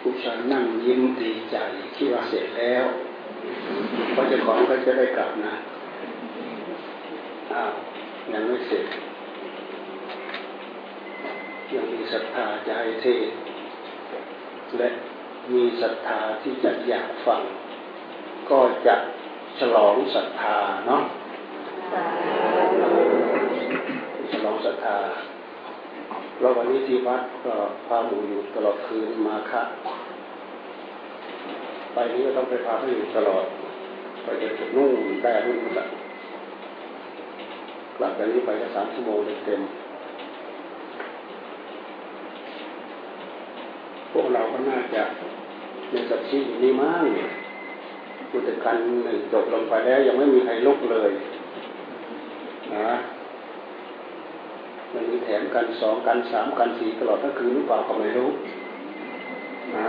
ผู้ชายนั่งยิ้มดีใจคิดว่าเสร็จแล้วเพราะเจ้าของก็จะได้กลับนะอ้าวยังไม่เสร็จยังมีศรัทธาจะให้เทศและมีศรัทธาที่จะอยากฟัง ก็จะฉลองศรัทธาเนาะฉลองศรัทธา เราวันนี้ที่วัดก็พาหมูอยู่ตลอดคืนมาค่ะไปนี้ก็ต้องไปพาเขาอยู่ตลอดไปเด็กนุ่งได้รุ่นละกลับจากนี้ไปก็สามชั่วโมงเต็มพวกเราก็น่าจะในสักชีอยู่นี่มากเนี่ยพุทธกันหนึ่งจบลงไปแล้วยังไม่มีใครลุกเลยนะ มันมีแถมกันสองกันสามกันสี่ตลอดทั้งคืนหรือเปล่าก็ไม่รู้นะ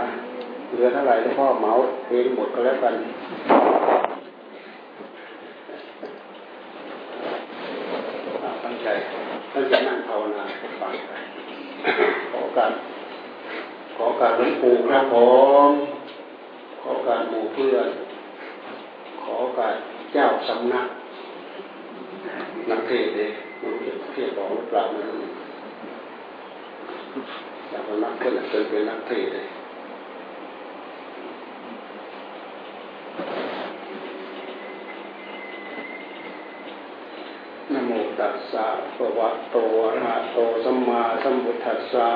เหลือเท่าไหร่แล้วพ่อเมาเองหมดก็แล้วกันตั้งใจตั้งใจนั่งภาวนาฟังไปขอการขอการหลวงปู่ครับผมขอการหมู่เพื่อนขอการเจ้าสำนักนักเทศเด็กมันจะ เทศบอกหรือเปล่านะอยากเป็นนักเทศเป็นนักเทศเลยนโมตัสสะภะวะโตอะระหะโตสัมมาสัมพุทธัสสะ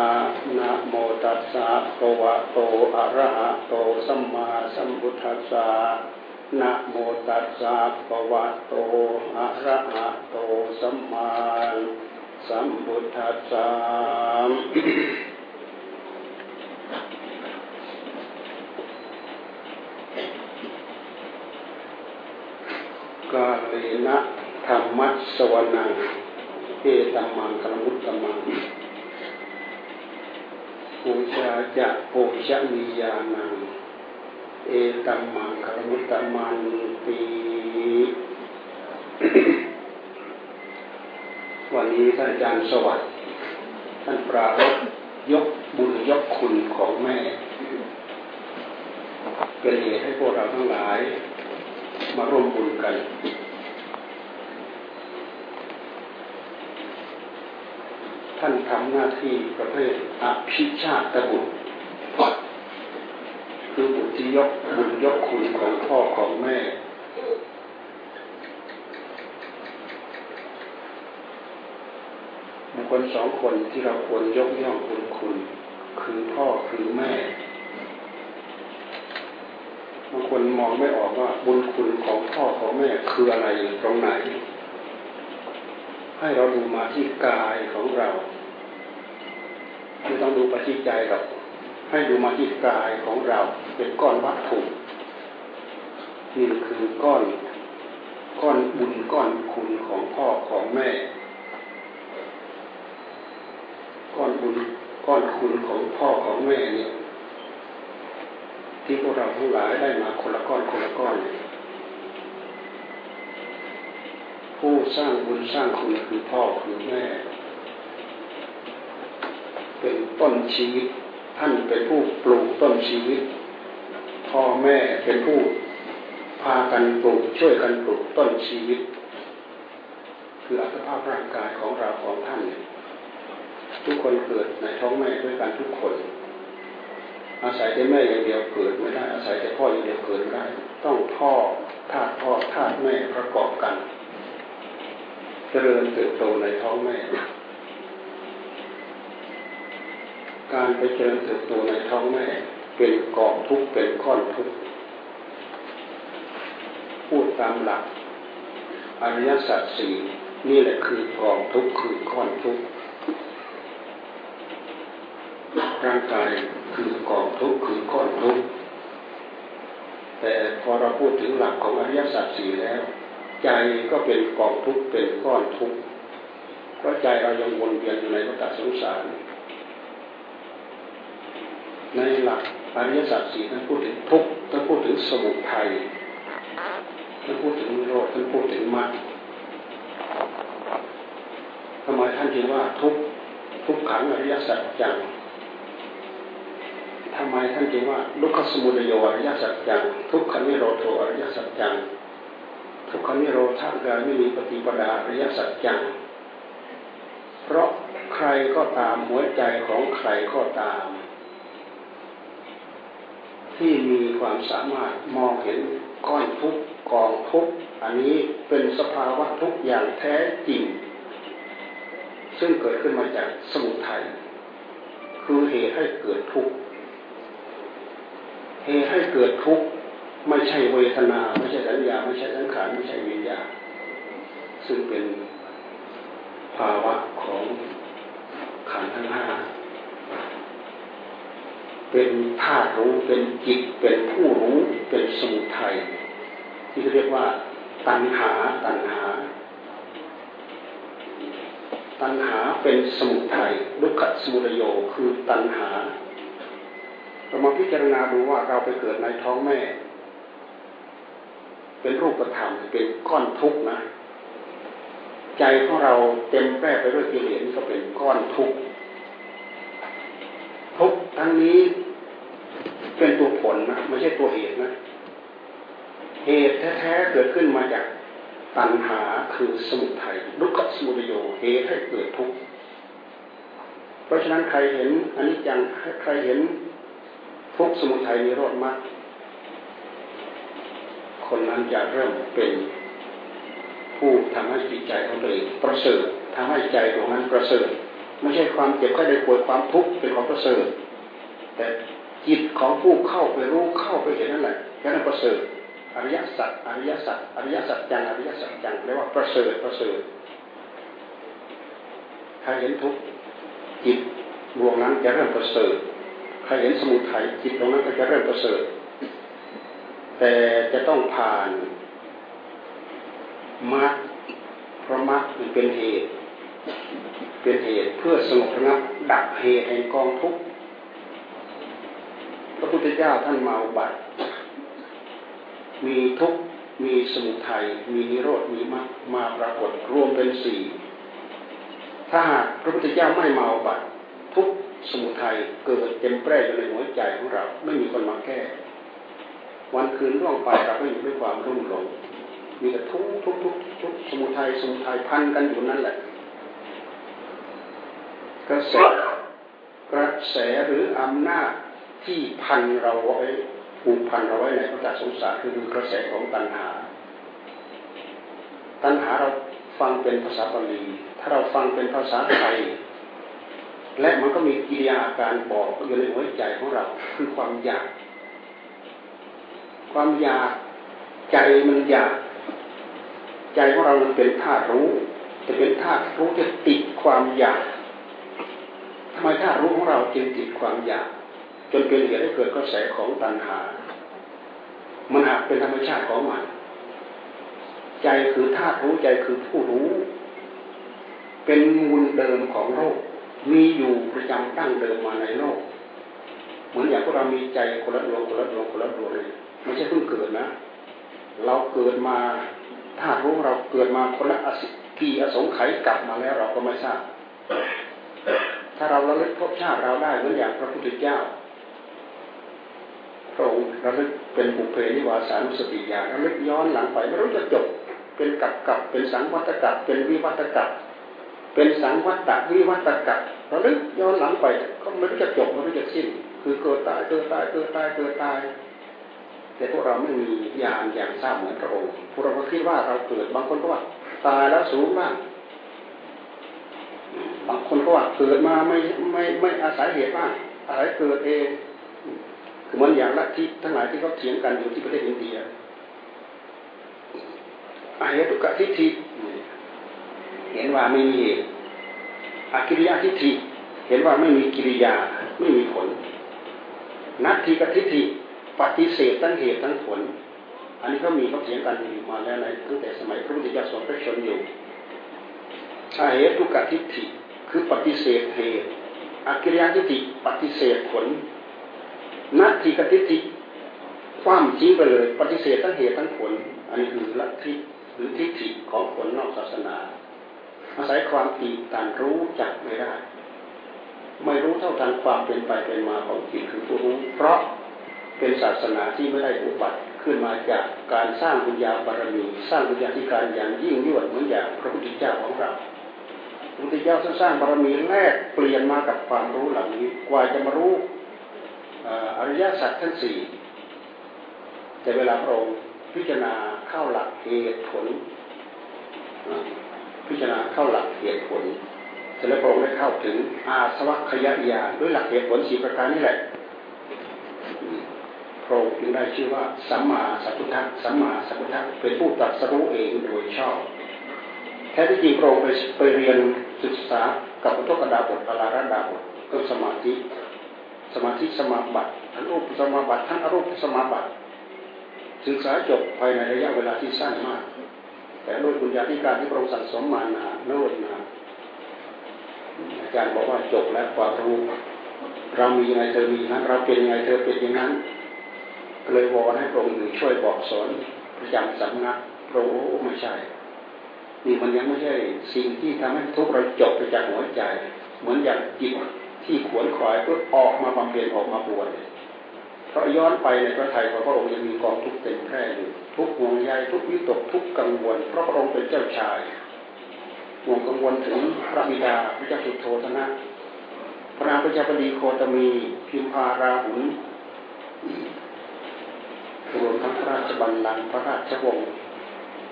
นะโมตัสสะภะวะโตอะระหะโตสัมมาสัมพุทธัสสะ นะโมตัสสะภะวะโตอะระหะโตสัมมาสัมพุทธัสสะกาเลนะธรรมัสวนังเอตัมมังกลมุตตมังปูชาจะปูชนียานัง เอตัมมังกลมุตตมันปีวันนี้ท่านอาจารย์สวัสดิ์ท่านปรารบยกบุญยกคุณของแม่ เป็นเหตุให้พวกเราทั้งหลาย มาร่วมบุญกัน ท่านทำหน้าที่ประเภทอภิชาตบุตร คือบุตรที่ยกบุญยกคุณของพ่อของแม่ บุคคลสองคนที่เราควรยกย่องคุณคุณ คือพ่อคือแม่บางคนมองไม่ออกว่าบุญคุณของพ่อของแม่คืออะไรตรงไหน ให้เราดูมาที่กายของเราไม่ต้องดูไปที่ใจหรอกให้ดูมาที่กายของเรา เป็นก้อนวัตถุนี่คือก้อนก้อนบุญก้อนคุณของพ่อของแม่ ก้อนบุญก้อนคุณของพ่อของแม่เนี่ยที่พวกเราทั้งหลายได้มาคนละก้อนคนละก้อนเนี่ยผู้สร้างบุญสร้างคุณคือพ่อคือแม่ เป็นต้นชีวิต ท่านเป็นผู้ปลูกต้นชีวิต พ่อแม่เป็นผู้พากันปลูกช่วยกันปลูกต้นชีวิต คืออัตภาพร่างกายของเราของท่าน ทุกคนเกิดในท้องแม่ด้วยกันทุกคน อาศัยแต่แม่อย่างเดียวเกิดไม่ได้อาศัยแต่พ่ออย่างเดียวเกิดไม่ได้ ต้องพ่อธาตุพ่อธาตุแม่ประกอบกัน เจริญเติบโตในท้องแม่การไปเจริญเติบโตในท้องแม่ เป็นกองทุกเป็นก้อนทุกพูดตามหลักอริยสัจสี่นี่แหละคือกองทุกคือก้อนทุกร่างกายคือกองทุกคือก้อนทุกแต่พอเราพูดถึงหลักของอริยสัจสี่แล้ว ใจก็เป็นกองทุกเป็นก้อนทุกเพราะใจเรายังวนเวียนอยู่ในวัฏสงสารในหลัก อริยสัจสี่ท่านพูดถึงทุกข์ท่านพูดถึงสมุทัยท่านพูดถึงโรคท่านพูดถึงมรรคทำไมท่านถึงว่าทุกทุกขังอริยสัจจังทำไมท่านจึงว่าลุกขสมุทโยอริยสัจจังทุกขันิโรธอริยสัจจังทุกขันิโรธาการไม่มีปฏิปดาอริยสัจจังเพราะใครก็ตามหัวใจของใครก็ตาม ที่มีความสามารถมองเห็นก้อนทุกกองทุกอันนี้เป็นสภาวะทุกอย่างแท้จริง ซึ่งเกิดขึ้นมาจากสมุทัยคือเหตุให้เกิดทุกข์เหตุให้เกิดทุกข์ไม่ใช่เวทนา ไม่ใช่สัญญา ไม่ใช่สังขารไม่ใช่วิญญาณซึ่งเป็นภาวะของขันธ์ทั้งห้า เป็นธาตุรู้เป็นจิตเป็นผู้รู้เป็นสมุทัยที่เรียกว่า ตัณหาตัณหา ตัณหาเป็นสมุทัยลุกขสมุทโยคือตัณหาเรามาพิจารณาดูว่าเราไปเกิดในท้องแม่ เป็นรูปธรรมเป็นก้อนทุกข์นะ ใจของเราเต็มแปร่ไปด้วยกิเลสก็เป็นก้อนทุกข์ รั้งนี้เป็นตัวผลนะไม่ใช่ตัวเหตุนะ เหตุแท้ๆเกิดขึ้นมาจากตัณหาคือสมุทัยลุกขสมุทโยเหตุให้เกิดทุกข์เพราะฉะนั้นใครเห็นอันนี้จังใครเห็นทุกสมุทัยนิโรธมากคนนั้นจะเริ่มเป็นผู้ทำให้จิตใจของตัวเองประเสริฐทำให้ใจตรงนั้นประเสริฐไม่ใช่ความเจ็บไข้ได้ป่วยความทุกข์เป็นของประเสริฐ แต่จิตของผู้เข้าไปรู้เข้าไปเห็นนั่นแหละนั้นประเสริฐอริยสัจอริยสัจอริยสัจจังอริยสัจจังเรียกว่าประเสริฐประเสริฐใครเห็นทุกจิตดวงนั้นจะเริ่มประเสริฐใครเห็นสมุทัยจิตตรงนั้นก็จะเริ่มประเสริฐแต่จะต้องผ่านมรรคเพราะมรรคมันเป็นเหตุ เป็นเหตุเพื่อสงบระงับดับเหตุแห่งกองทุกข์ พระพุทธเจ้าท่านมาอุบัติ มีทุกมีสมุทัยมีนิโรธมีมรรคมาปรากฏรวมเป็นสี่ถ้าหากพระพุทธเจ้าไม่มาอุบัติ ทุกสมุทัยเกิดเต็มแปร่อยู่ในหัวใจของเรา ไม่มีคนมาแก้ วันคืนล่วงไปเราก็อยู่ด้วยความรุ่มหลงมีแต่ทุกทุกทุกทุกสมุทัยสมุทัยพันกันอยู่นั่นแหละกระแสกระแสหรืออำนาจ ที่พันเราไว้ผูกพันเราไว้ในพระสงสารคือกระแสของตัณหา ตัณหาเราฟังเป็นภาษาบาลีถ้าเราฟังเป็นภาษาไทย และมันก็มีกิริยาการบอกอยู่ในหัวใจของเราคือความอยาก ความอยากใจมันอยาก ใจของเรามันเป็นธาตุรู้จะเป็นธาตุรู้จะติดความอยากทำไมธาตุรู้ของเราจึงติดความอยาก จนเป็นเหตุให้เกิดกระแสของตัณหา มันหากเป็นธรรมชาติของมัน ใจคือธาตุรู้ใจคือผู้รู้ เป็นมูลเดิมของโลก มีอยู่ประจำตั้งเดิมมาในโลก เหมือนอย่างพวกเรามีใจคนละดวงคนละดวงคนละดวงเลยไม่ใช่เพิ่งเกิดนะ เราเกิดมาถ้ารู้เราเกิดมาคนละอสิกีอสงไขยกลับมาแล้วเราก็ไม่ทราบถ้าเราระลึกพบชาติเราได้เหมือนอย่างพระพุทธเจ้า พระองค์ระลึกเป็นบุพเพนิวาสานุสติญาณระลึกย้อนหลังไปไม่รู้จะจบ เป็นกับกับเป็นสังวัตกับเป็นวิวัตกับเป็นสังวัตตะวิวัตกะเราลึกย้อนหลังไปก็ไม่รู้จะจบไม่รู้จะสิ้น คือเกิดตายเกิดตายเกิดตายเกิดตายแต่พวกเราไม่มีญาณอย่างทราบเหมือนพระองค์พวกเราก็คิดว่าเราเกิดบางคนก็ว่าตายแล้วสูงมากบางคนก็ว่าเกิดมาไม่ไม่ไม่อาศัยเหตุมากอาศัยเกิดเอง เหมือนอย่างลัทธิทั้งหลายที่เขาเถียงกันอยู่ที่ประเทศอินเดียอาเหตุกะทิฏฐิเห็นว่าไม่มีเหตุอกิริยาทิฏฐิเห็นว่าไม่มีกิริยาไม่มีผล นัตถิกทิฏฐิปฏิเสธทั้งเหตุทั้งผล อันนี้ก็มีเขาเถียงกันอยู่มาแล้วในตั้งแต่สมัยพระพุทธเจ้าทรงพระชนอยู่อาเหตุกทิฏฐิคือปฏิเสธเหตุอกิริยาทิฏฐิปฏิเสธผล นัตถิกทิฏฐิความจริงไปเลย ปฏิเสธทั้งเหตุทั้งผล อันนี้คือลัทธิหรือทิฏฐิของผลนอกศาสนา อาศัยความตีตันรู้จักไม่ได้ ไม่รู้เท่าทันความเป็นไปเป็นมาของจิตคือผู้รู้ เพราะเป็นศาสนาที่ไม่ได้อุบัติขึ้นมาจากการสร้างบุญญาบารมีสร้างบุญญาธิการอย่างยิ่งยวดเหมือนอย่างพระพุทธเจ้าของเราพระพุทธเจ้าสร้างบารมีแรกเปลี่ยนมากับความรู้เหล่านี้ กว่าจะมารู้ อริยสัจทั้งสี่แต่เวลาพระองค์พิจารณาเข้าหลักเหตุผล พิจารณาเข้าหลักเหตุผลเสร็จแล้วพระองค์ได้เข้าถึงอาสวัคยญาณด้วยหลักเหตุผลสี่ประการนี่แหละพระองค์จึงได้ชื่อว่าสัมมาสัพพุทธะสัมมาสัพพุทธะเป็นผู้ตรัสรู้เองโดยชอบแท้ที่จริงพระองค์ไปเรียนศึกษากับอุทธกดาบทอลาระดาบทก็สมาธิ สมาธิสมาบัติทั้งรูปสมาบัติทั้งอรูปสมาบัติศึกษาจบภายในระยะเวลาที่สั้นมาก แต่ด้วยบุญญาธิการที่พระองค์สั่งสมมานาโน้นนาอาจารย์บอกว่าจบแล้วความรู้เรามียังไงเธอมีนั้น เราเป็นยังไงเธอเป็นอย่างนั้นเลยวอนให้พระองค์ช่วยบอกสอนประจำสำนักพระองค์ไม่ใช่นี่มันยังไม่ใช่สิ่งที่ทำให้ทุกเราจบไปจากหัวใจ เหมือนอย่างจิต ที่ขวนขวายเพื่อออกมาบำเพ็ญออกมาบวชเพราะย้อนไปในพระไทยของพระองค์ยังมีกองทุกเต็มแพร่อยู่ทุกห่วงใยทุกวิตกทุกกังวลเพราะพระองค์เป็นเจ้าชายห่วงกังวลถึงพระบิดาพระเจ้าสุโธทนะพระนางพระเจ้าปดีโคตมีพิมพาราหุนรวมทั้งพระราชบัลลังก์พระราชวงศ์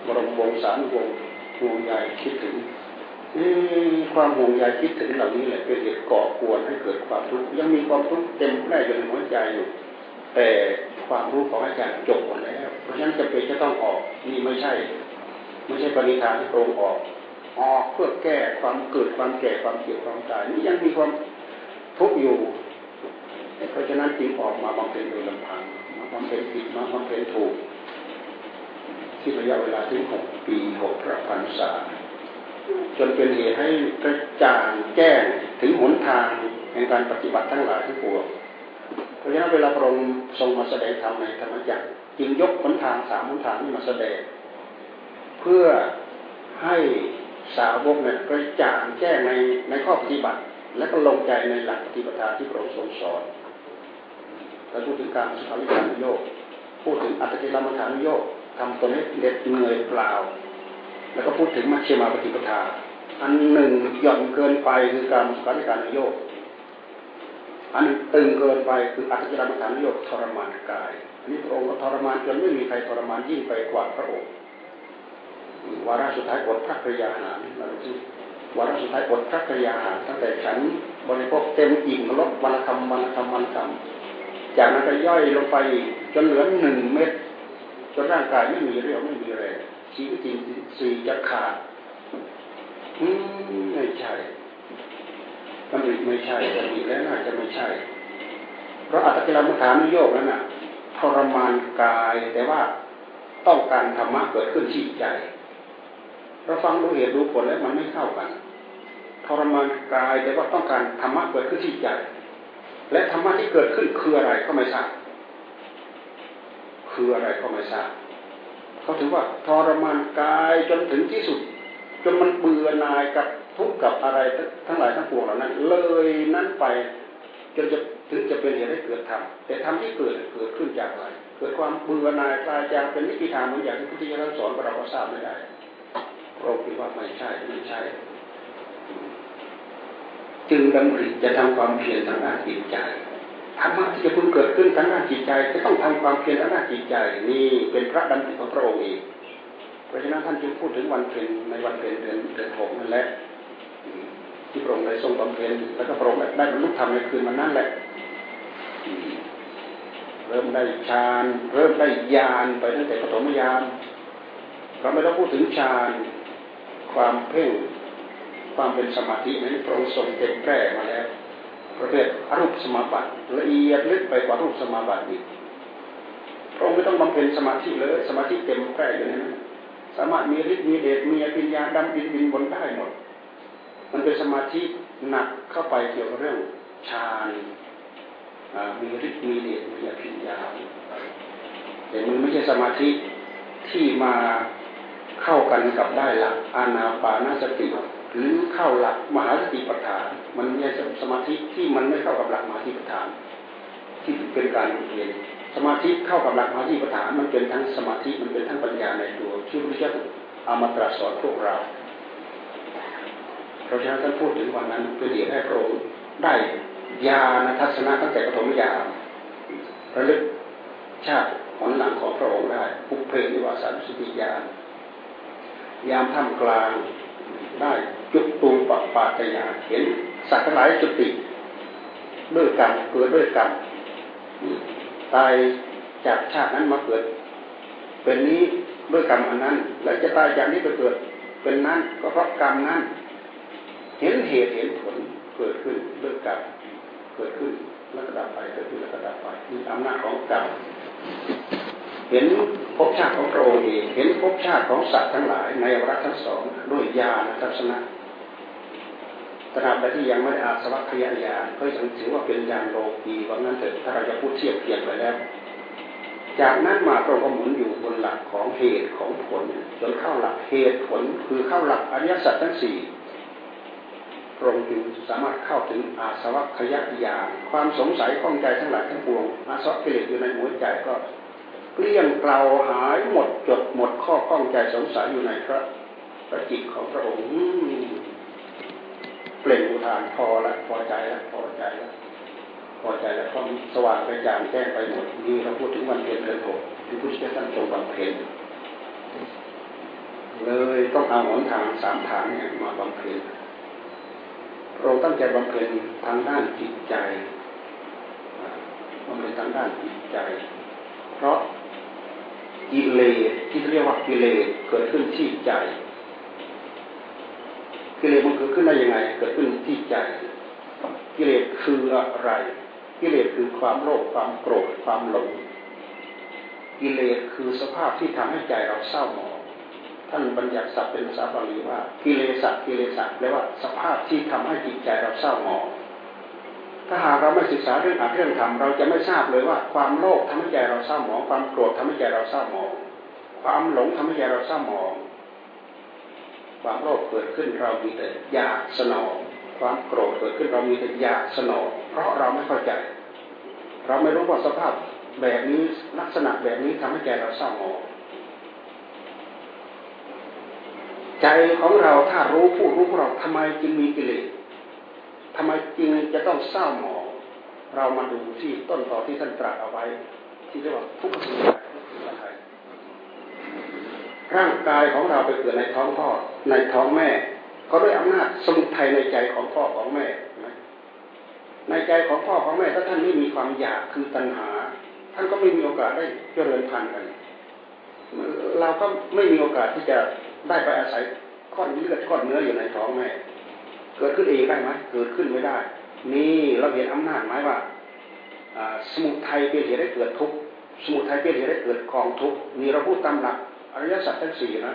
บรมวงศานุวงศ์ห่วงใยคิดถึง ความห่วงใยคิดถึงเหล่านี้แหละเป็นเหตุก่อกวนให้เกิดความทุกข์ยังมีความทุกข์เต็มแน่อยู่ในหัวใจอยู่ แต่ความรู้ของอาจารย์จบหมดแล้ว เพราะฉะนั้นจะเป็นจะต้องออกนี่ไม่ใช่ ไม่ใช่ปณิธานที่ตรงออกออกเพื่อแก้ความเกิดความแก่ความเจ็บความตายนี่ยังมีความทุกข์อยู่เพราะฉะนั้นจึงออกมาบำเพ็ญโดยลำพังมาบำเพ็ญผิดมาบำเพ็ญถูกที่ระยะเวลาถึงหกปีหกพระพรรษา จนเป็นเหตุให้กระจ่างแจ้งถึงหนทางในการปฏิบัติทั้งหลายทั้งปวงเพราะฉะนั้นเวลาพระองค์ทรงมาแสดงธรรมในธรรมจักรจึงยกหนทางสามหนทางนี้มาแสดง เพื่อให้สาวกเนี่ยกระจ่างแจ้งในในข้อปฏิบัติ และก็ลงใจในหลักปฏิปทาที่พระองค์ทรงสอนเราพูดถึงการสุขาริการโยกพูดถึงอัตติลามฐานโยกทำตัวนี้เด็ดเหนื่อยเปล่า แล้วก็พูดถึงมัชฌิมาปฏิปทา อันหนึ่งหย่อนเกินไปคือการสุขารการโยก อันตึงเกินไปคืออัตติลามฐานโยกทรมานกายอันนี้พระองค์ก็ทรมานจนไม่มีใครทรมานยิ่งไปกว่าพระองค์วาระสุดท้ายอดพระกริยาหารเราดูวาระสุดท้ายอดพระกริยาหารตั้งแต่ฉันบริโภคเต็มอิ่มลดวันคำวันคำวันคำจากนั้นก็ย่อยลงไปจนเหลือหนึ่งเม็ดจนร่างกายไม่มีเรี่ยวไม่มีแรง ชีวิตจริงสี่จะขาดอืมไม่ใช่ตำริไม่ใช่ตำริแล้วน่าจะไม่ใช่ เพราะอัตติลามฐานโยกนั้นน่ะทรมานกายแต่ว่าต้องการธรรมะเกิดขึ้นที่ใจเราฟังดูเหตุดูผลแล้วมันไม่เข้ากันทรมานกายแต่ว่าต้องการธรรมะเกิดขึ้นที่ใจ และธรรมะที่เกิดขึ้นคืออะไรก็ไม่ทราบคืออะไรก็ไม่ทราบ เขาถือว่าทรมานกายจนถึงที่สุด จนมันเบื่อหน่ายกับทุกข์กับอะไรทั้งหลายทั้งปวงเหล่านั้น เลยนั้นไปจนจะถึงจะเป็นเหตุให้เกิดธรรมแต่ธรรมที่เกิดเกิดขึ้นจากอะไรเกิดความเบื่อหน่ายกลายจากเป็นนิพพานเหมือนอย่างที่พุทธิยถาสอนเราก็ทราบไม่ได้เราคิดว่าไม่ใช่ไม่ใช่ จึงดำริจะทำความเพียรทางด้านจิตใจ ธรรมะที่จะพึงเกิดขึ้นทางด้านจิตใจ จะต้องทำความเพียรทางด้านจิตใจ นี่เป็นพระดำริของพระองค์เองเพราะฉะนั้นท่านจึงพูดถึงวันเพ็ญในวันเพ็ญเดือนเดือนหกนั่นแหละที่พระองค์ได้ทรงบำเพ็ญแล้วก็พระองค์ได้บรรลุธรรมในคืนวันนั้นแหละเริ่มได้ฌานเริ่มได้ญาณไปตั้งแต่ปฐมญาณเราไม่ต้องพูดถึงฌานความเพ่งความเป็นสมาธินั้นพระองค์ทรงเต็มแพร่มาแล้ว ประเภทอรูปสมาบัติละเอียดลึกไปกว่ารูปสมาบัติอีกพระองค์ไม่ต้องบำเพ็ญสมาธิเลยสมาธิเต็มแพร่อยู่นั้นสามารถมีฤทธิ์มีเดชมีปัญญาดำบินบินบนได้หมด มันเป็นสมาธิหนักเข้าไปเกี่ยวกับเรื่องฌานมีฤทธิ์มีเดชมีปัญญาแต่มันไม่ใช่สมาธิที่มาเข้ากันกับได้หลักอานาปานสติ หรือเข้าหลักมหาสติปัฏฐาน มันมีสมาธิที่มันไม่เข้ากับหลักมหาสติปัฏฐาน ที่เป็นการเรียนสมาธิเข้ากับหลักมหาธิปัฏฐาน มันเป็นทั้งสมาธิมันเป็นทั้งปัญญาในตัวที่พระเจ้าเอามาตรัสสอนพวกเราเราฉะนั้นท่านพูดถึงวันนั้นเป็นเหตุให้พระองค์ได้ญาณทัศนะตั้งแต่ปฐมญาณระลึกชาติหนหลังของพระองค์ได้ปุเพนิวาสานุสติญาณยามท่ามกลาง ได้จุดตูปปาตยาเห็นสัตว์หลายจุติด้วยกรรมเกิดด้วยกรรมตายจากชาตินั้นมาเกิด เป็นนี้ด้วยกรรมอันนั้น แล้วจะตายจากนี้ไปเกิด เป็นนั้นก็เพราะกรรมนั้น เห็นเหตุเห็นผลเกิดขึ้นด้วยกรรมเกิดขึ้นแล้วก็ดับไปเกิดขึ้นแล้วก็ดับไปมีอำนาจของกรรม เห็นภพชาติของพระองค์เองเห็นภพชาติของสัตว์ทั้งหลายในวรรคทั้งสองด้วยญาณทัศนะตราบใดที่ยังไม่ได้อาสวัคยายาก็ยังถือว่าเป็นญาณโลกีว่านั้นเถิดถ้าเราจะพูดเทียบเทียงไปแล้ว จากนั้นมาเราก็หมุนอยู่บนหลักของเหตุของผลจนเข้าหลักเหตุผลคือเข้าหลักอริยสัจทั้งสี่พระองค์จึงสามารถเข้าถึงอาสวัคยายาความสงสัยข้องใจทั้งหลายทั้งปวงอาสวัคกิเลสอยู่ในหัวใจก็ เกลี้ยงเกลาหายหมดจดหมดข้อข้องใจสงสัยอยู่ในพระพระจิตของพระองค์เปล่งอุทานพอละพอใจละพอใจละพอใจแล้วความสว่างกระจ่างแจ้งไปหมดนี่เราพูดถึงวันเพ็ญเดือนหกที่พุทธเจ้าท่านทรงบำเพ็ญเลยต้องเอาหนทางสามทางเนี่ยมาบำเพ็ญเราตั้งใจบำเพ็ญทางด้านจิตใจบำเพ็ญทางด้านจิตใจ เพราะ กิเลสที่เรียกว่ากิเลสเกิดขึ้นที่ใจ กิเลสมันเกิดขึ้นได้ยังไง เกิดขึ้นที่ใจ กิเลสคืออะไร กิเลสคือความโลภความโกรธความหลง กิเลสคือสภาพที่ทำให้ใจเราเศร้าหมองท่านบัญญัติศัพท์เป็นภาษาบาลีว่า กิเลสกิเลสแปลว่าสภาพที่ทำให้จิตใจเราเศร้าหมอง ถ้าหากเราไม่ศึกษาเรื่องอัดเรื่องทำเราจะไม่ทราบเลยว่าความโลภทำให้ใจเราเศร้าหมอง ความโกรธทำให้ใจเราเศร้าหมอง ความหลงทำให้ใจเราเศร้าหมอง ความโลภเกิดขึ้นเรามีแต่อยากสนอง ความโกรธเกิดขึ้นเรามีแต่อยากสนอง เพราะเราไม่เข้าใจ เราไม่รู้ว่าสภาพแบบนี้ลักษณะแบบนี้ทำให้ใจเราเศร้าหมองใจของเราถ้ารู้ผู้รู้ของเราทำไมจึงมีกิเลส ทำไมจึงจะต้องเศร้าหมอง เรามาดูที่ต้นตอที่ท่านตรัสเอาไว้ ที่เรียกว่าทุกข์สุขร่างกายของเราไปเกิดในท้องพ่อในท้องแม่ ก็ด้วยอำนาจสมุทัยในใจของพ่อของแม่ในใจของพ่อของแม่ถ้าท่านไม่มีความอยากคือตัณหา ท่านก็ไม่มีโอกาสได้เจริญพันธุ์กัน เราก็ไม่มีโอกาสที่จะได้ไปอาศัยก้อนเลือดก้อนเนื้ออยู่ในท้องแม่ เกิดขึ้นเองได้ไหมเกิดขึ้นไม่ได้ นี่เราเห็นอำนาจไหมว่าสมุทัยเป็นเหตุให้เกิดทุกข์สมุทัยเป็นเหตุให้เกิดกองทุกข์นี่เราพูดตามหลักอริยสัจทั้งสี่นะ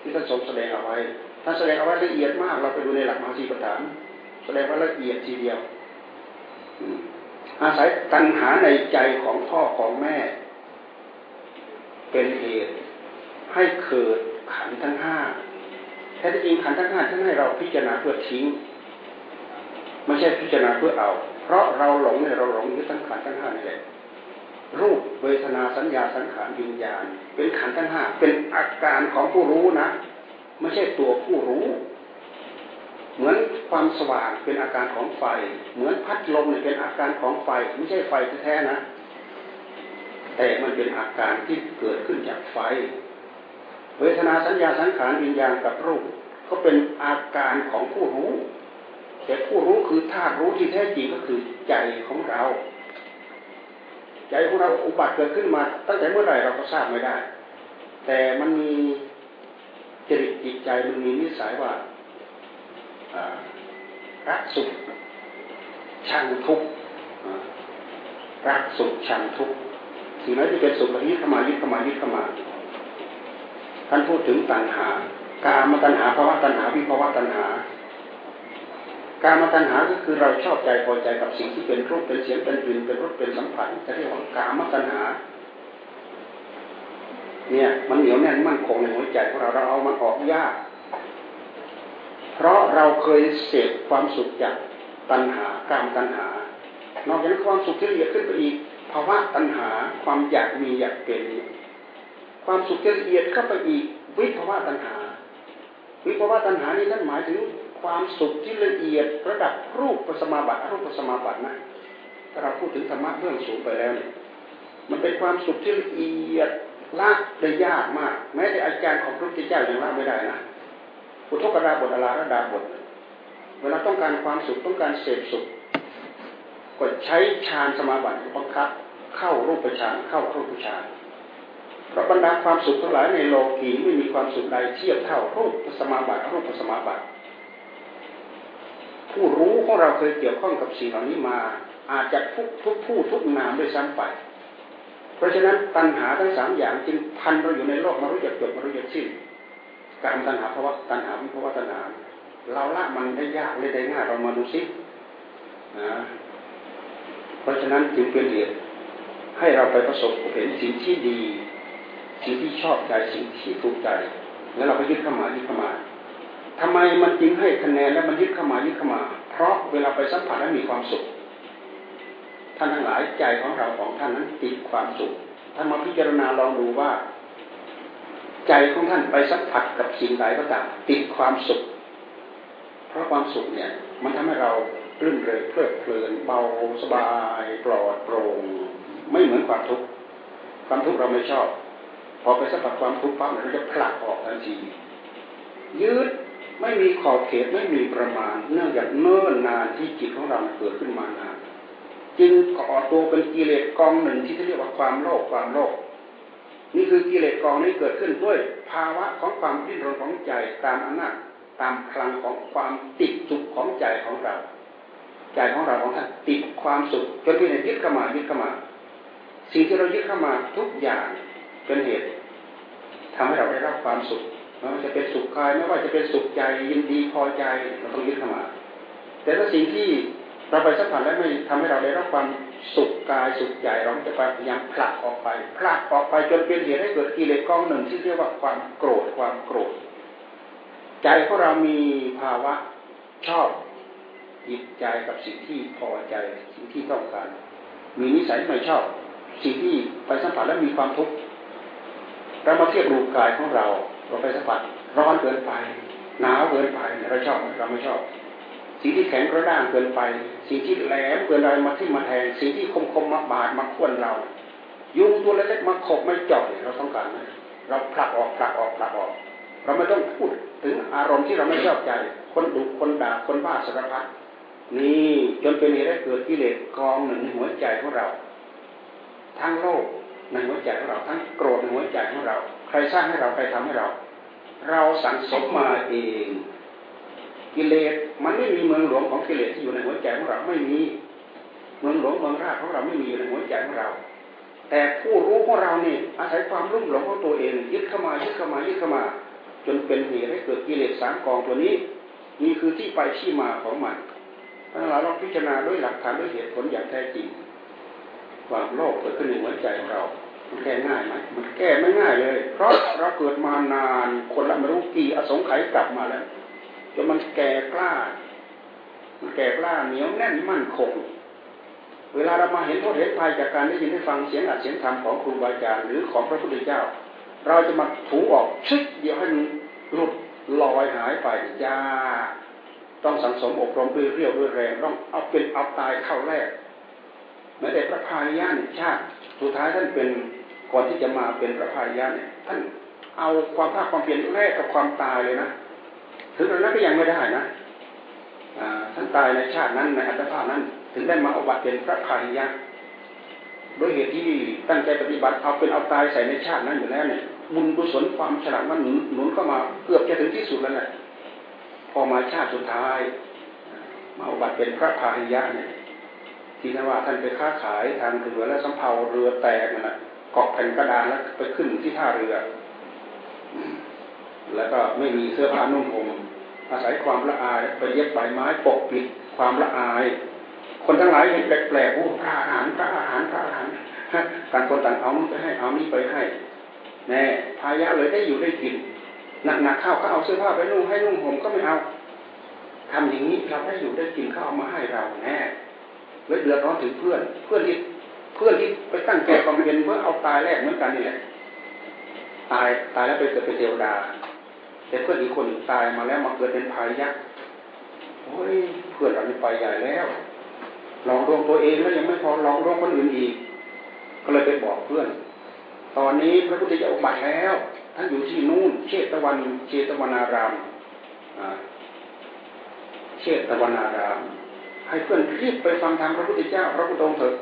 ที่ท่านทรงแสดงเอาไว้ท่านแสดงเอาไว้ละเอียดมาก เราไปดูในหลักมหาสีปฐานแสดงว่าละเอียดทีเดียวอาศัยตัณหาในใจของพ่อของแม่ เป็นเหตุให้เกิดขันทั้งห้า แท้จริงขันทั้งห้าท่านให้เราพิจารณาเพื่อทิ้งไม่ใช่พิจารณาเพื่อเอา เพราะเราหลงเนี่ยเราหลงยึดทั้งขันทั้งห้านี่แหละรูปเวทนาสัญญาสังขารวิญญาณ เป็นขันธ์ทั้งห้าเป็นอาการของผู้รู้นะ ไม่ใช่ตัวผู้รู้ เหมือนความสว่างเป็นอาการของไฟ เหมือนพัดลมเนี่ยเป็นอาการของไฟ ไม่ใช่ไฟแท้ๆนะ แต่มันเป็นอาการที่เกิดขึ้นจากไฟ เวทนาสัญญาสังขารวิญญาณกับรูป ก็เป็นอาการของผู้รู้ แต่ผู้รู้คือธาตุรู้ที่แท้จริงก็คือใจของเรา ใจของเราอุบัติเกิดขึ้นมา ตั้งแต่เมื่อไหร่เราก็ทราบไม่ได้ แต่มันมีจริตจิตใจมันมีนิสัยว่ารักสุขชังทุกข์รักสุขชังทุกข์สิ่งนั้นที่เป็นสุขยึดเข้ามายึดเข้ามายึดเข้ามา ท่านพูดถึงตัณหา การมาตัณหาภาวะตัณหาวิภาวะตัณหา การมาตัณหาก็คือเราชอบใจพอใจกับสิ่งที่เป็นรูปเป็นเสียงเป็นกลิ่นเป็นรสเป็นสัมผัสจะเรียกว่ากามตัณหา เนี่ยมันเหนียวแน่นมั่นคงในหัวใจของเราเราเอามันออกยาก เพราะเราเคยเสพความสุขจากตัณหาการตัณหา นอกจากนั้นความสุขที่ละเอียดขึ้นไปอีกภาวะตัณหาความอยากมีอยากเป็น ความสุขละเอียดเข้าไปอีก วิภาวะตัณหา วิภาวะตัณหานี่นั่นหมายถึงความสุขที่ละเอียดระดับรูปปัสมาบัติรูปปัสมาบัตินะถ้าเราพูดถึงธรรมะเบื้องสูงไปแล้วเนี่ยมันเป็นความสุขที่ละเอียดละได้ยากมาก แม้แต่อาจารย์ของพระพุทธเจ้ายังละไม่ได้นะพุทกราบทอลาระดาบท เวลาต้องการความสุขต้องการเสพสุขก็ใช้ฌานสมาบัติบังคับเข้ารูปฌานเข้ารูปฌาน พราะบรรดาความสุขทั้งหลายในโลกีไม่มีความสุขใดเทียบเท่ารูปสมาบัติรูปสมาบัติ ผู้รู้ของเราเคยเกี่ยวข้องกับสิ่งเหล่านี้มา อาจจะทุกทุกผู้ทุกนามด้วยซ้ำไป เพราะฉะนั้นตัณหาทั้งสามอย่างจึงพันเราอยู่ในโลกมารู้จักจบมารู้จักสิ้นการตัณหาเพราะว่าตัณหาเพราะว่าตัณหาเราละมันได้ยากเลยได้ง่ายเรามาดูซินะเพราะฉะนั้นจึงเป็นเหตุให้เราไปประสบเห็นสิ่งที่ดี สิ่งที่ชอบใจสิ่งที่ถูกใจ แล้วเราก็ยึดเข้ามายึดเข้ามาทำไมมันจึงให้คะแนนแล้วมันยึดเข้ามายึดเข้ามา เพราะเวลาไปสัมผัสแล้วมีความสุข ท่านทั้งหลายใจของเราของท่านนั้นติดความสุขท่านมาพิจารณาลองดูว่า ใจของท่านไปสัมผัสกับสิ่งใดก็ตามติดความสุข เพราะความสุขเนี่ย มันทำให้เรารื่นเริงเพลิดเพลินเบาสบายปลอดโปร่งไม่เหมือนความทุกข์ความทุกข์เราไม่ชอบ พอไปสัมผัสความทุกข์ปั๊บเราจะผลักออกทันทียืดไม่มีขอบเขตไม่มีประมาณ เนื่องจากเนิ่นนานที่จิตของเราเกิดขึ้นมานานจึงก่อตัวเป็นกิเลสกองหนึ่งที่เรียกว่าความโลภความโลภนี่คือกิเลสกองนี้เกิดขึ้นด้วยภาวะของความดิ้นรนของใจตามอำนาจตามพลังของความติดจุกของใจของเรา ใจของเราของท่านติดความสุขจนที่ไหนยึดเข้ามายึดเข้ามา สิ่งที่เรายึดเข้ามาทุกอย่าง เป็นเหตุทำให้เราได้รับความสุขไม่ว่าจะเป็นสุขกายไม่ว่าจะเป็นสุขใจยินดีพอใจเราต้องยึดเข้ามา แต่ถ้าสิ่งที่เราไปสัมผัสแล้วไม่ทำให้เราได้รับความสุขกายสุขใจเราจะพยายามผลักออกไปผลักออกไปจนเป็นเหตุให้เกิดกิเลสกองหนึ่งที่เรียกว่าความโกรธความโกรธ ใจของเรามีภาวะชอบจิตใจกับสิ่งที่พอใจสิ่งที่ต้องการ มีนิสัยไม่ชอบ สิ่งที่ไปสัมผัสแล้วมีความทุกข์ เรามาเทียบรูกายของเรา เราไปสัมผัสร้อนเกินไป หนาวเกินไปเราชอบเราไม่ชอบ สิ่งที่แข็งกระด้างเกินไป สิ่งที่แหลมเกินไปมาที่มาแทงสิ่งที่คมคมมาบาดมาควนเรา ยุงตัวเล็กๆมาขบไม่จาะเราต้องการไหมเราผลักออกผลักออกผลักออก เราไม่ต้องพูดถึงอารมณ์ที่เราไม่ชอบใจ คนดุคนด่าคนบ้าสารพัดนี่จนเป็นเหตุให้เกิดกิเลสกองหนึ่งในหัวใจของเรา ทั้งโลก ในหัวใจของเราทั้งโกรธในหัวใจของเรา ใครสร้างให้เราใครทำให้เรา เราสั่งสมมาเองกิเลสมันไม่มีเมืองหลวงของกิเลสที่อยู่ในหัวใจของเราไม่มีเมืองหลวงเมืองราชของเราไม่มีอยู่ในหัวใจของเรา แต่ผู้รู้ของเราเนี่ยอาศัยความรุ่มหลงของตัวเอง ยึดเข้ามายึดเข้ามายึดเข้ามา จนเป็นเหตุให้เกิดกิเลสสามกองตัวนี้นี่คือที่ไปที่มาของมันถ้าเราลองพิจารณาด้วยหลักฐานด้วยเหตุผลอย่างแท้จริง ความโลภเกิดขึ้นในหัวใจของเรามันแก้ง่ายไหมมันแก้ไม่ง่ายเลย เพราะเราเกิดมานานคนละไม่รู้กี่อสงไขยกลับมาแล้วจนมันแก่กล้า มันแก่กล้าเหนียวแน่นมั่นคง เวลาเรามาเห็นโทษเห็นภัยจากการได้ยินได้ฟังเสียงอัดเสียงธรรมของครูบาอาจารย์หรือของพระพุทธเจ้า เราจะมาถูออกชึกเดียวให้มันหลุดลอยหายไปยากต้องสังสมอบรมด้วยเรียวด้วยแรงต้องเอาเป็นเอาตายเข้าแรก แม้แต่พระพายาเนี่ยชาติสุดท้ายท่านเป็นก่อนที่จะมาเป็นพระพายาเนี่ยท่านเอาความภาคความเพียรแรกกับความตายเลยนะถึงตอนนั้นก็ยังไม่ได้นะท่านตายในชาตินั้นในอัตภาพนั้น ถึงได้มาอบัติเป็นพระพายาด้วยเหตุที่ตั้งใจปฏิบัติเอาเป็นเอาตายใส่ในชาตินั้นอยู่แล้วเนี่ยบุญกุศลความฉลาดมันหนุนเข้ามาเกือบจะถึงที่สุดแล้วแหละพอมาชาติสุดท้าย มาอุบัติเป็นพระพายะเนี่ย ที่นั่นว่าท่านไปค้าขายทางเรือและสำเภาเรือแตกนั่นแหละเกาะแผ่นกระดานแล้วไปขึ้นที่ท่าเรือ แล้วก็ไม่มีเสื้อผ้านุ่งห่มอาศัยความละอายไปเย็บใบไม้ปกปิดความละอาย คนทั้งหลายเห็นแปลกๆโอ้พระอาหารพระอาหารพระอาหารต่างคนต่างเอานี้ไปให้เอานี้ไปให้แน่พายะเลยได้อยู่ได้กินหนักหนักข้าวก็เอาเสื้อผ้าไปนุ่งให้นุ่งห่มก็ไม่เอาทำอย่างนี้เราได้อยู่ได้กินเข้ามาให้เราแน่ เลยเดือดร้อนถึงเพื่อน เพื่อนที่เพื่อนที่ไปตั้งใจบำเพ็ญเพื่อเอาตายแรกเหมือนกันนี่แหละตายตายแล้วไปเกิดเป็นเทวดา แต่เพื่อนอีกคนตายมาแล้วมาเกิดเป็นพายักษ์โอ้ยเพื่อนเรานี่ไปใหญ่แล้วลองรวมตัวเองแล้วยังไม่พอลองรวมคนอื่นอีก ก็เลยไปบอกเพื่อน ตอนนี้พระพุทธเจ้าอุบัติแล้วท่านอยู่ที่นู่นเชตวันเชตวนารามเชตวนาราม ให้เพื่อนรีบไปฟังธรรมพระพุทธเจ้าพระพุทธองค์เถิด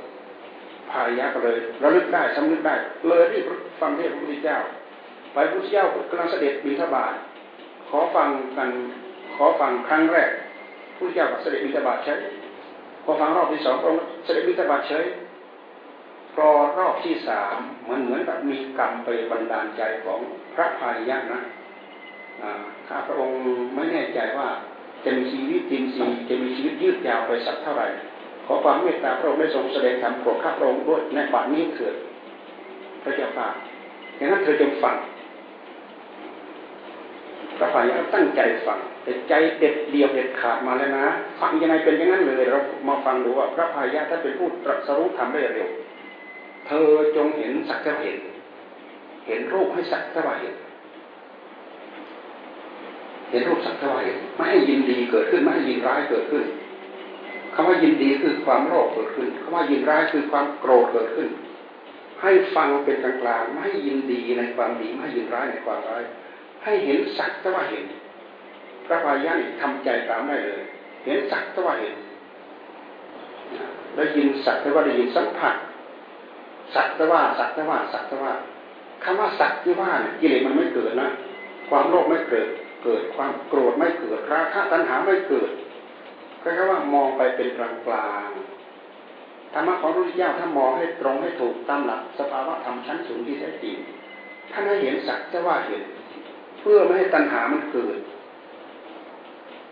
พายะก็เลยระลึกได้สำนึกได้ เลยรีบฟังเทศพระพุทธเจ้า ไปพระพุทธเจ้ากำลังเสด็จบิณฑบาตขอฟังกันขอฟังครั้งแรกพระเจ้าก็เสด็จบิณฑบาตใช้พอฟังรอบที่สองพระองค์เสด็จบิณฑบาตเฉยพอรอบที่สามเหมือนเหมือนกับมีกรรมไปบันดาลใจของพระพายะนะข้าพระองค์ไม่แน่ใจว่า จะมีชีวิตจริงสีจะมีชีวิตยืดยาวไปสักเท่าไหร่ ขอความเมตตาพระองค์ได้ทรงแสดงธรรมโปรดข้าพระองค์ด้วยในบัดนี้เถิดพระเจ้าค่ะอย่างนั้นเธอจงฟังพระพายตั้งใจฟังแต่ใจเด็ดเดียวเด็ดขาดมาแล้วนะฟังยังไงเป็นอย่างนั้นเลยเรามาฟังดูว่าพระพายะท่านเป็นผู้ตรัสรู้ธรรมได้เร็ว เธอจงเห็นสักแต่เห็น เห็นรูปให้สักแต่ว่าเห็น เห็นรูปสักแต่ว่าเห็นไม่ให้ยินดีเกิดขึ้นไม่ให้ยินร้ายเกิดขึ้นคำว่ายินดีคือความโลภเกิดขึ้นคำว่ายินร้ายคือความโกรธเกิดขึ้น ให้ฟังเป็นกลางๆไม่ให้ยินดีในความดีไม่ให้ยินร้ายในความร้าย ให้เห็นสักแต่ว่าเห็น พระพายะนี่ทำใจตามได้เลย เห็นสักแต่ว่าเห็นได้ยินสักแต่ว่าได้ยินสัมผัสสักแต่ว่าสักแต่ว่าสักแต่ว่าคำว่าสักที่ว่าเนี่ยกิเลสมันไม่เกิดนะ ความโลภไม่เกิด เกิดความโกรธไม่เกิดราคะตัณหาไม่เกิดก็แค่ว่ามองไปเป็นกลางกลางธรรมะของพระพุทธเจ้าถ้ามองให้ตรงให้ถูกตามหลักสภาวะธรรมชั้นสูงที่แท้จริงท่านให้เห็นสักแต่ว่าเห็น เพื่อไม่ให้ตัณหามันเกิด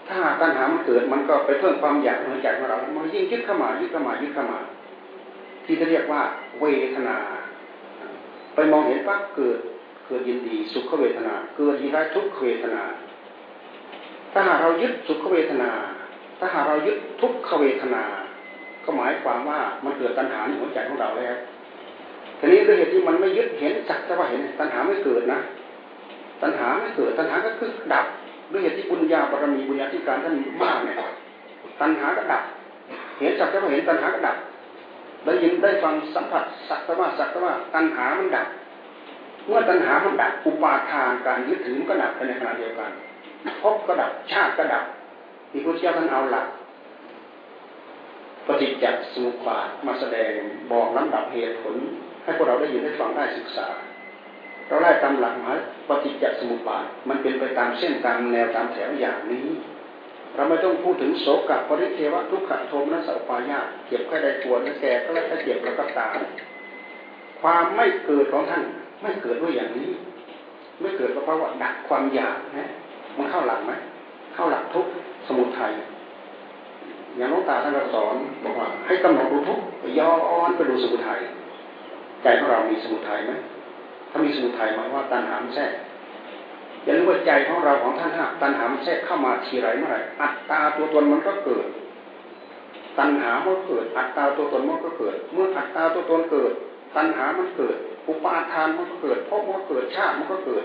ถ้าตัณหามันเกิดมันก็ไปเพิ่มความอยากในใจของเรา มันยิ่งยึดเข้ามายึดเข้ามายึดเข้ามา ที่จะเรียกว่าเวทนา ไปมองเห็นปั๊บเกิด เกิดยินดีสุขเวทนา เกิดยินร้ายทุกขเวทนา ถ้าหากเรายึดสุขเวทนา ถ้าหากเรายึดทุกขเวทนา ก็หมายความว่ามันเกิดตัณหาในหัวใจของเราแล้วทีนี้ด้วยเหตุที่มันไม่ยึดเห็นจักแต่ว่าเห็นตัณหาไม่เกิดนะ ตัณหาไม่เกิดตัณหาก็คือดับด้วยเหตุที่บุญญาบารมีบุญญาธิการท่านมากเนี่ยตัณหาก็ดับ เห็นสักแต่ว่าเห็นตัณหาก็ดับได้ยินได้ฟังสัมผัสสักแต่ว่าสักแต่ว่าตัณหามันดับ เมื่อตัณหามันดับอุปาทานการยึดถือก็ดับไปในขณะเดียวกันพบก็ดับชาติก็ดับที่พระเจ้าท่านเอาหลักปฏิจจสมุปบาทมาแสดงบอกลำดับเหตุผล ให้พวกเราได้ยินได้ฟังได้ศึกษา เราไล่ตามหลักมาปฏิจจสมุปบาทมันเป็นไปตามเส้นตามแนวตามแถวอย่างนี้ เราไม่ต้องพูดถึงโสกับปริเทวทุกขโทมนัสปายาเจ็บก็ได้ปวดแล้วแก่ก็แล้วเจ็บแล้วก็ตายความไม่เกิดของท่าน ไม่เกิดด้วยอย่างนี้ ไม่เกิดเพราะว่าดักความอยากนะมันเข้าหลักไหมเข้าหลักทุกสมุทัยอย่างน้องตาท่านสอนบอกว่า ให้กำหนดดูทุกย้อนไปดูสมุทัยใจของเรามีสมุทัยไหมถ้ามีสมุทัยหมายว่าตัณหามแทรกอย่าลืมว่าใจของเราของท่านถ้าตัณหามแทรกเข้ามาทีไรเมื่อไรอัตตาตัวตนมันก็เกิด ตัณหามันเกิด อัตตาตัวตนมันก็เกิด เมื่ออัตตาตัวตนเกิด ตัณหามันเกิด อุปาทานมันก็เกิดภพมันก็เกิดชาติมันก็เกิด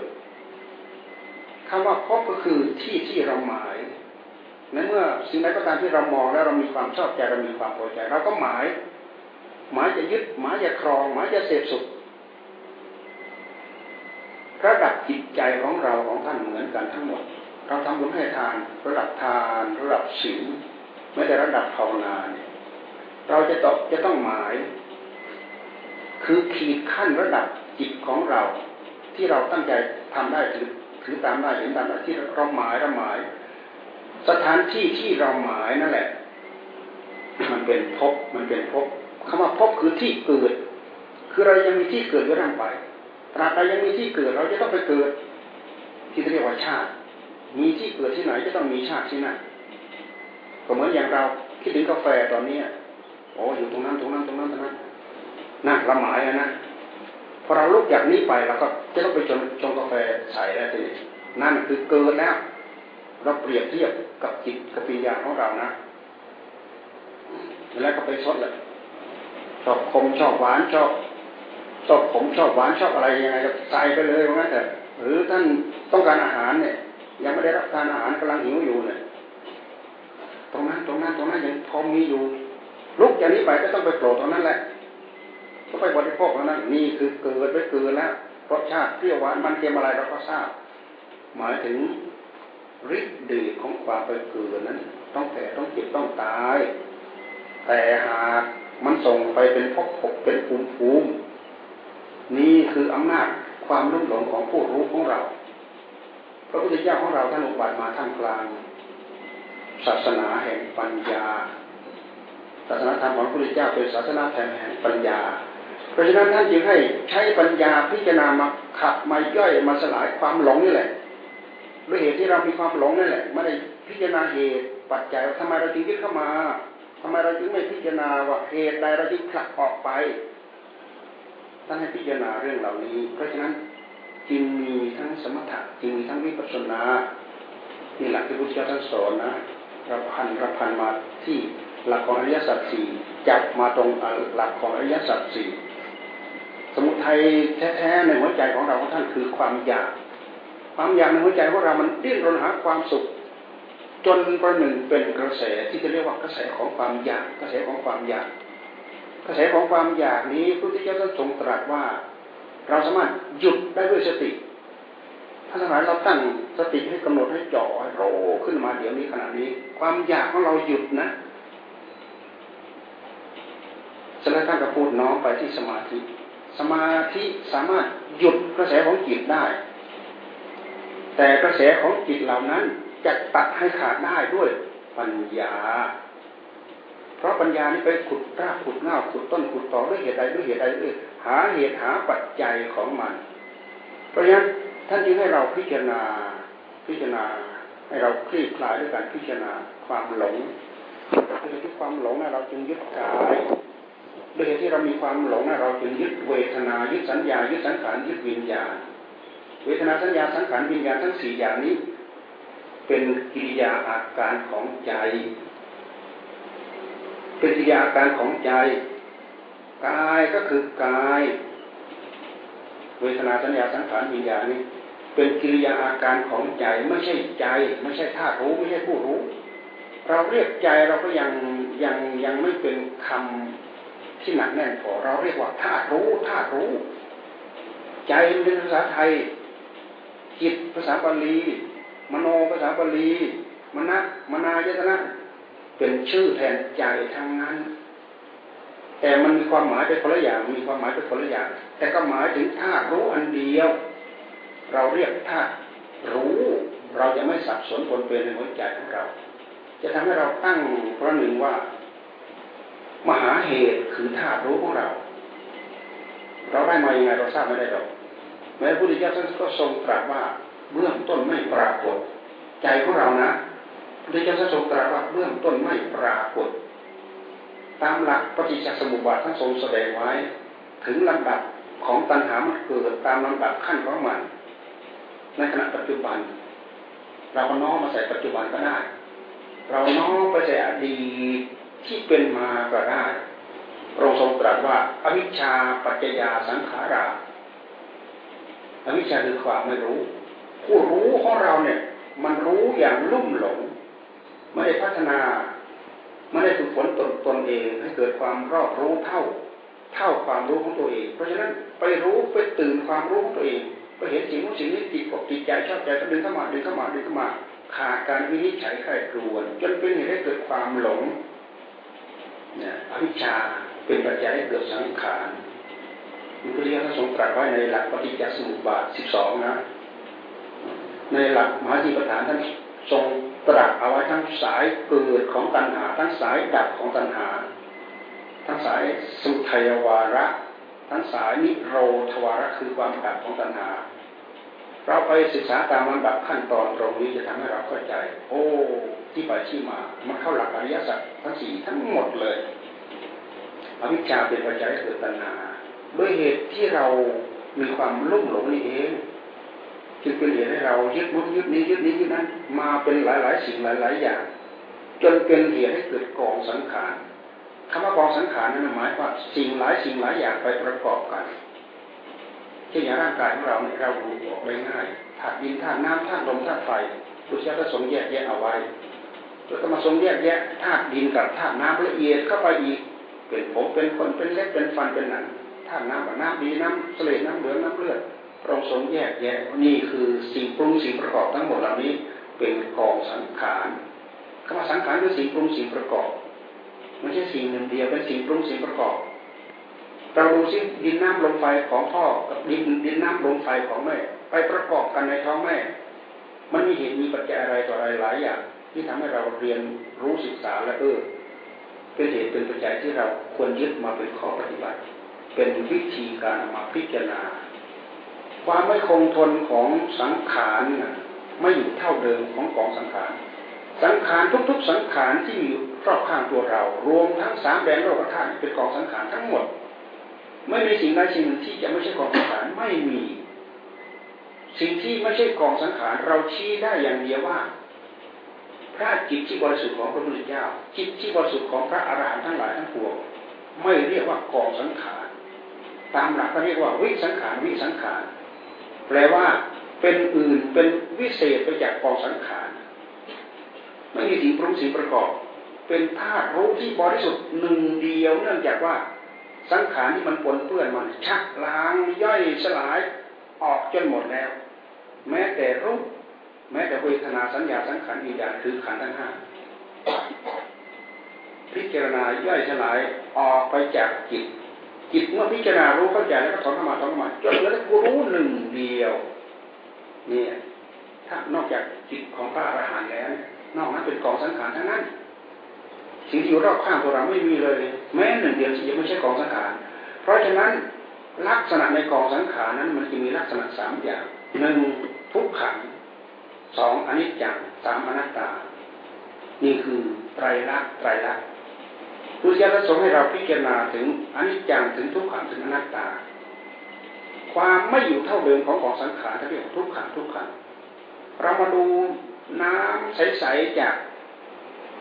คำว่าภพก็คือที่ที่เราหมายในเมื่อสิ่งใดก็ตามที่เรามองแล้วเรามีความชอบใจเรามีความพอใจเราก็หมาย หมายจะยึดหมายจะครอง หมายจะเสพสุขระดับจิตใจของเราของท่านเหมือนกันทั้งหมด เราทำบุญให้ทานระดับทานระดับศีลไม่แต่ระดับภาวนาเนี่ยเราจะต้องจะต้องหมาย คือขีดขั้นระดับจิตของเรา ที่เราตั้งใจทำได้ถือถือตามได้เห็นตามได้ที่เราหมายเราหมาย สถานที่ที่เราหมายนั่นแหละ มันเป็นภพมันเป็นภพคำว่าภพคือที่เกิด คือเรายังมีที่เกิดอยู่ร่างไปตราบใดยังมีที่เกิดเราจะต้องไปเกิด ที่เรียกว่าชาติ มีที่เกิดที่ไหนจะต้องมีชาติที่นั่นก็เหมือนอย่างเราคิดถึงกาแฟตอนนี้โอ้อยู่ตรงนั้นตรงนั้นตรงนั้นตรงนั้น น่าละหมายนะพอเราลุกจากนี้ไปเราก็จะต้องไปชงชงกาแฟใส่แล้วทีนั่นคือเกิดแล้ว เราเปรียบเทียบกับจิตกับปัญญาของเรานะแล้วก็ไปชดเลยชอบคมชอบหวานชอบชอบผมชอบหวานชอบอะไรยังไงก็ใส่ไปเลยว่างั้นแต่หรือท่านต้องการอาหารเนี่ย ยังไม่ได้รับการอาหารกำลังหิวอยู่เนี่ยตรงนั้นตรงนั้นตรงนั้นยังพอมีอยู่ลุกจากนี้ไปก็ต้องไปโปรดตรงนั้นแหละ ก็ไปบริโภคตรงนั้นนี่คือเกิดไปเกิดแล้วรสชาติเปรี้ยวหวานมันเค็มอะไรเราก็ทราบ หมายถึงฤทธิ์เดชของความไปเกิดนั้น ต้องแก่ต้องเจ็บต้องตาย แต่หากมันส่งไปเป็นพกพกเป็นภูมิภูมินี่คืออำนาจความรุ่มหลงของผู้รู้ของเราพระพุทธเจ้าของเราท่านอุบัติมาท่ามกลาง ศาสนาแห่งปัญญา ศาสนาธรรมของพระพุทธเจ้าเป็นศาสนาแห่งปัญญา ราะฉะนั้นท่านจึงให้ใช้ปัญญาพิจารณามาขับมาย่อยมาสลายความหลงนี่แหละด้วยเหตุที่เรามีความหลงนั่นแหละไม่ได้พิจารณาเหตุปัจจัยทำไมเราจึงยึดเข้ามาทำไมเราจึงไม่พิจารณาว่าเหตุใดเราจึงผลักออกไปท่านให้พิจารณาเรื่องเหล่านี้ เพราะฉะนั้นจึงมีทั้งสมถะจึงมีทั้งวิปัสสนานี่หลักที่พุทธเจ้าท่านสอนนะเราพันเราพันมาที่หลักของอริยสัจสี่จับมาตรงหลักของอริยสัจสี่ ทัยแท้ๆในหัวใจของเราท่านคือความอยาก ความอยากในหัวใจของเรามันดิ้นรนหาความสุข จนประหนึ่งเป็นกระแสที่จะเรียกว่ากระแสของความอยาก กระแสของความอยาก กระแสของความอยากนี้พระพุทธเจ้าท่านทรงตรัสว่า เราสามารถหยุดได้ด้วยสติถ้าสมัยเราตั้งสติให้กำหนดให้จ่อให้โรขึ้นมาเดี๋ยวนี้ขณะนี้ ความอยากของเราหยุดนะสแล้วท่านก็พูดน้องไปที่สมาธิ สมาธิสามารถหยุดกระแสของจิตได้ แต่กระแสของจิตเหล่านั้นจะตัดให้ขาดได้ด้วยปัญญา เพราะปัญญานี่ไปขุดรากขุดเงาขุดต้นขุดตอด้วยเหตุใดด้วยเหตุใดด้วยหาเหตุหาปัจจัยของมัน เพราะฉะนั้นท่านจึงให้เราพิจารณาพิจารณาให้เราคลี่คลายด้วยการพิจารณาความหลงด้วยเหตุที่ความหลงเราจึงยึดกาย ด้วยเหตุที่เรามีความหลงเราจึงยึดเวทนายึดสัญญายึดสังขารยึดวิญญาณ เวทนาสัญญาสังขารวิญญาณทั้งสี่อย่างนี้ เป็นกิริยาอาการของใจ เป็นกิริยาอาการของใจกายก็คือกาย เวทนาสัญญาสังขารวิญญาณนี้ เป็นกิริยาอาการของใจไม่ใช่ใจ ไม่ใช่ธาตุรู้ไม่ใช่ผู้รู้ เราเรียกใจเราก็ยังยังยังไม่เป็นคำ ที่หนักแน่นพอเราเรียกว่าธาตุรู้ธาตุรู้ ใจเป็นภาษาไทย จิตภาษาบาลี มโนภาษาบาลี มณะมนายตนะเป็นชื่อแทนใจทั้งนั้น แต่มันมีความหมายเป็นคนละอย่างมีความหมายเป็นคนละอย่าง แต่ก็หมายถึงธาตุรู้อันเดียว เราเรียกธาตุรู้ เราจะไม่สับสนปนเปื้อนในหัวใจของเรา จะทำให้เราตั้งพระหนึ่งว่า มหาเหตุคือธาตุรู้ของเรา เราได้มาอยังไงเราทราบไม่ได้หรอกแม้พระพุทธเจ้าท่านก็ทรงตรัสว่าเบื้องต้นไม่ปรากฏ ใจของเรานะพระเจ้าทรงตรัสว่าเบื้องต้นไม่ปรากฏ ตามหลักปฏิจจสมุปบาทท่านทรงแสดงไว้ ถึงลำดับของตัณหามันเกิดตามลำดับขั้นของมัน ในขณะปัจจุบัน เราก็น้อมมาใส่ปัจจุบันก็ได้ เราน้อมไปใส่อดีต ที่เป็นมาก็ได้พระองค์ทรงตรัสว่า อวิชชาปัจจยาสังขาราอวิชชาคือความไม่รู้ ผู้รู้ของเราเนี่ย มันรู้อย่างลุ่มหลง ไม่ได้พัฒนา ไม่ได้ฝึกฝนตนตนเองให้เกิดความรอบรู้เท่า เท่าความรู้ของตัวเอง เพราะฉะนั้นไปรู้ไปตื่นความรู้ของตัวเองไปเห็นสิ่งนู้นสิ่งนี้ติดอกติดใจชอบใจก็ดึงเข้ามาดึงเข้ามาดึงเข้ามาขาดการวินิจฉัยใครครวนจนเป็นเหตุให้เกิดความหลง เนี่ยอวิชชาเป็นปัจจัยให้เกิดสังขารมีพุทธิยถาทรงตรัสไว้ในหลักปฏิจจสมุปบาทสิบสองนะ ในหลักมหาจิปฐานท่านทรงตรัสเอาไว้ทั้งสายเกิดของตัณหา ทั้งสายดับของตัณหา ทั้งสายสุทัยวาระ ทั้งสายนิโรธวาระคือความดับของตัณหา เราไปศึกษาตามลำดับขั้นตอนตรงนี้จะทำให้เราเข้าใจ โอ้ ที่ไปที่มา มันเข้าหลักอริยสัจทั้งสี่ทั้งหมดเลยอวิชชาเป็นปัจจัยเกิดตัณหาด้วยเหตุที่เรามีความลุ่มหลงนี่เองจึงเป็นเหตุให้เรายึดมุดยึดนี้ยึดนี้ยึดนั้น มาเป็นหลาย ๆ สิ่งหลาย ๆ อย่าง จนเป็นเหตุให้เกิดกองสังขารคำว่ากองสังขารนั้นหมายว่าสิ่งหลายสิ่งหลายอย่างไปประกอบกันเช่นอย่างร่างกายของเราเนี่ยเราดูออกได้ง่ายธาตุดินธาตุน้ำธาตุลมธาตุไฟพุทธเจ้าก็ทรงแยกแยะเอาไว้ แล้วก็มาทรงแยกแยะธาตุดินกับธาตุน้ำละเอียดเข้าไปอีก เป็นผมเป็นคนเป็นเล็บเป็นฟันเป็นหนังธาตุน้ำกับน้ำดีน้ำเสลดน้ำเหลืองน้ำเลือดพระองค์ทรงแยกแยะนี่คือสิ่งปรุงสิ่งประกอบทั้งหมดเหล่านี้เป็นกองสังขารคำว่าสังขารคือสิ่งปรุงสิ่งประกอบไม่ใช่สิ่งหนึ่งเดียวเป็นสิ่งปรุงสิ่งประกอบเราดูซิดินน้ำลมไฟของพ่อกับดินดินน้ำลมไฟของแม่ ไปประกอบกันในท้องแม่ มันมีเหตุมีปัจจัยอะไรต่ออะไรหลายอย่าง ที่ทำให้เราเรียนรู้ศึกษาและเออเป็นเหตุเป็นปัจจัยที่เราควรยึดมาเป็นข้อปฏิบัติ เป็นวิธีการมาพิจารณา ความไม่คงทนของสังขารไม่อยู่เท่าเดิมของกองสังขารสังขารทุก ๆ สังขารที่อยู่รอบข้างตัวเรา รวมทั้งสามแดนโลกธาตุเป็นกองสังขารทั้งหมด ไม่มีสิ่งใดสิ่งหนึ่งที่จะไม่ใช่กองสังขารไม่มี สิ่งที่ไม่ใช่กองสังขารเราชี้ได้อย่างเดียวว่า พระจิตที่บริสุทธิ์ของพระพุทธเจ้า จิตที่บริสุทธิ์ของพระอรหันต์ทั้งหลายทั้งปวงไม่เรียกว่ากองสังขารตามหลักก็เรียกว่าวิสังขารวิสังขารแปลว่าเป็นอื่นเป็นวิเศษไปจากกองสังขารไม่มีสิ่งปรุงสิ่งประกอบ เป็นธาตุรู้ที่บริสุทธิ์หนึ่งเดียวเนื่องจากว่าสังขารที่มันปนเปื้อนมันชักล้างย่อยสลายออกจนหมดแล้ว แม้แต่รูป ม้แต่เวทนาสัญญาสังขารวิญญาณคือขันธ์ทั้งห้าพิจารณาย่อยสลายออกไปจากจิต จิตเมื่อพิจารณารู้เข้าใจแล้วก็ถอนเข้ามาถอนเข้ามาจนเหลือแต่รู้หนึ่งเดียว เนี่ย ถ้านอกจากจิตของพระอรหันต์แล้ว นอกนั้นเป็นกองสังขารทั้งนั้น สิ่งที่อยู่รอบข้างตัวเราไม่มีเลย แม้หนึ่งเดียวที่ยังไม่ใช่กองสังขารเพราะฉะนั้นลักษณะในกองสังขารนั้น มันจะมีลักษณะสามอย่างหนึ่งทุกขัง สองอนิจจังสามอนัตตา นี่คือไตรลักษณ์ไตรลักษณ์พุทธเจ้าทรงให้เราพิจารณาถึงอนิจจังถึงทุกขังถึงอนัตตา ความไม่อยู่เท่าเดิมของของสังขารที่เรียกทุกขังทุกขังเรามาดูน้ำใสๆจาก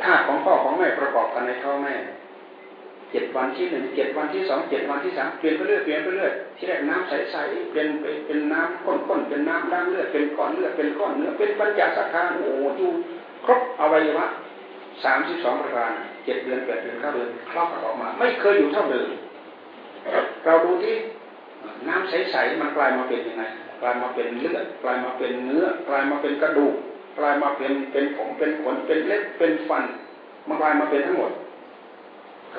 ธาตุของพ่อของแม่ประกอบกันในท้องแม่ เจ็ดวันที่หนึ่งเจ็ดวันที่สองเจ็ดวันที่สามเปลี่ยนไปเรื่อยเปลี่ยนไปเรื่อยที่แรกน้ำใสๆเปลี่ยนไปเป็นน้ำข้นๆเป็นน้ำด่างเลือดเป็นก้อนเลือดเป็นก้อนเนื้อเป็นปัญญาสักการโอ้อยู่ครบอวัยวะสามสิบสองประการเจ็ดเดือนแปดเดือนเก้าเดือนคลอกออกมา ไม่เคยอยู่เท่าเดิมเราดูที่น้ำใสๆมันกลายมาเป็นยังไงกลายมาเป็นเลือดกลายมาเป็นเนื้อกลายมาเป็นกระดูกกลายมาเป็นเป็นผมเป็นขนเป็นเล็บเป็นฟันมันกลายมาเป็นทั้งหมด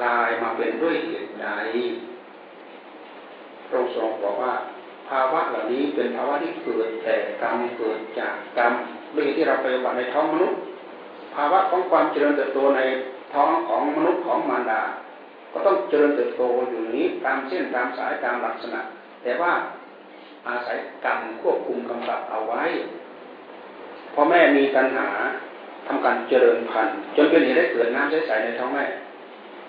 ลายมาเป็นด้วยเหตุใดพระองค์ทรงบอกว่า ภาวะเหล่านี้เป็นภาวะที่เกิดแต่กรรมเกิดจากกรรมด้วยที่เราไปบัติในท้องมนุษย์ ภาวะของความเจริญเติบโตในท้องของมนุษย์ของมารดา ก็ต้องเจริญเติบโตอยู่นี้ตามเส้นตามสายตามลักษณะ แต่ว่าอาศัยกรรมควบคุมกำกับเอาไว้พอแม่มีตัณหาทำการเจริญพันธุ์จนเป็นเหตุให้เกิดน้ำใสๆในท้องแม่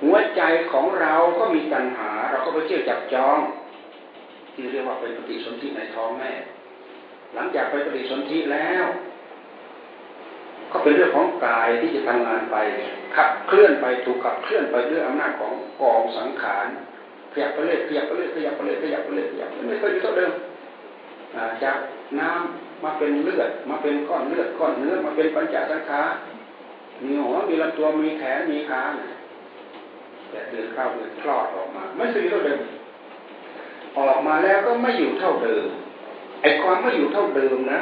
หัวใจของเราก็มีตัณหา เราก็ไปเที่ยวจับจอง ที่เรียกว่าเป็นปฏิสนธิในท้องแม่ หลังจากไปปฏิสนธิแล้ว ก็เป็นเรื่องของกายที่จะทำงานไปขับเคลื่อนไปถูกขับเคลื่อนไปด้วยอำนาจของกองสังขารขยับไปเรื่อยขยับไปเรื่อยขยับไปเรื่อยขยับไปเรื่อยขยับไม่เคยอยู่เท่าเดิมจากน้ำมาเป็นเลือดมาเป็นก้อนเลือดก้อนเนื้อมาเป็นปัญจสังขารมีหัวมีลำตัวมีแขนมีขาเนี่ย แต่เดือนเข้าเดือนคลอดออกมา ไม่เคยอยู่เท่าเดิมออกมาแล้วก็ไม่อยู่เท่าเดิมไอ้ความไม่อยู่เท่าเดิมนะ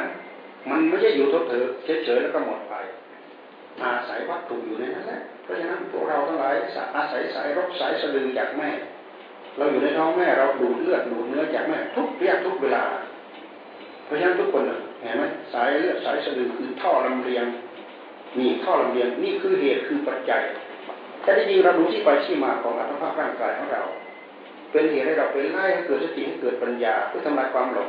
มันไม่ใช่อยู่เท่าเดิมเฉยๆแล้วก็หมดไป อาศัยวัตถุอยู่ในนั้นแหละเพราะฉะนั้นพวกเราทั้งหลายอาศัยสายรกสายสะดือจากแม่ เราอยู่ในท้องแม่เราดูดเลือดดูดเนื้อจากแม่ ทุกเรียกทุกเวลา เพราะฉะนั้นทุกคนเห็นไหมสายเลือดสายสะดือคือท่อลำเลียงมีท่อลำเลียงนี่คือเหตุคือปัจจัย แต่ที่จริงเรารู้ที่ไปที่มาของอัตภาพร่างกายของเรา เป็นเหตุให้เราเป็นไล่ให้เกิดสติให้เกิดปัญญาเพื่อทำลายความหลง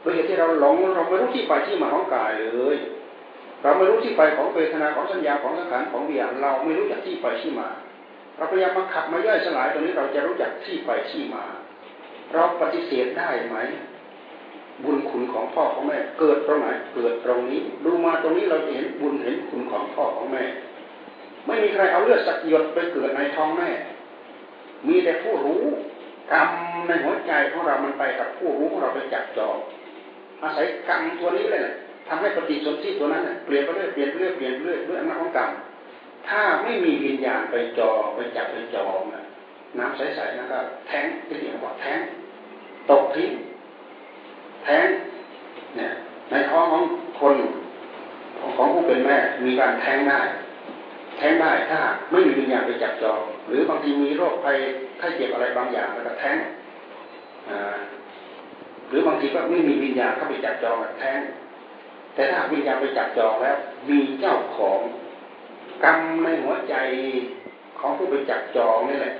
โดยเหตุที่เราหลงเราไม่รู้ที่ไปที่มาของกายเลยเราไม่รู้ที่ไปของเวทนาของสัญญาของสังขารของวิญญาณเราไม่รู้จักที่ไปที่มา เราพยายามมาขับมาย่อยสลายตรงนี้เราจะรู้จักที่ไปที่มา เราปฏิเสธได้ไหม บุญคุณของพ่อของแม่ เกิดตรงไหนเกิดตรงนี้ ดูมาตรงนี้เราเห็นบุญเห็นคุณของพ่อของแม่ ไม่มีใครเอาเลือดสักหยดไปเกิดในท้องแม่ มีแต่ผู้รู้กรรมในหัวใจของเรามันไปกับผู้รู้ของเราไปจับจองอาศัยกรรมตัวนี้เลยทำให้ปฏิสนธิตัวนั้นเปลี่ยนไปเรื่อยเปลี่ยนเรื่อยเปลี่ยนเรื่อยด้วยอำนาจของกรรมถ้าไม่มีวิญญาณไปจอไปจับไปจองน้ำใสๆนะครับแทงที่เรียกว่าแทงตกทิ้งแทงเนี่ยในท้องของคนของผู้เป็นแม่มีการแทงได้ แทงได้ถ้าไม่มีวิญญาณไปจับจอง หรือบางทีมีโรคภัยไข้เจ็บอะไรบางอย่างแล้วก็แท้งหรือบางทีก็ไม่มีวิญญาณเข้าไปจับจองแท้งแต่ถ้าวิญญาณไปจับจองแล้ว มีเจ้าของกรรมในหัวใจของผู้ไปจับจองนี่แหละ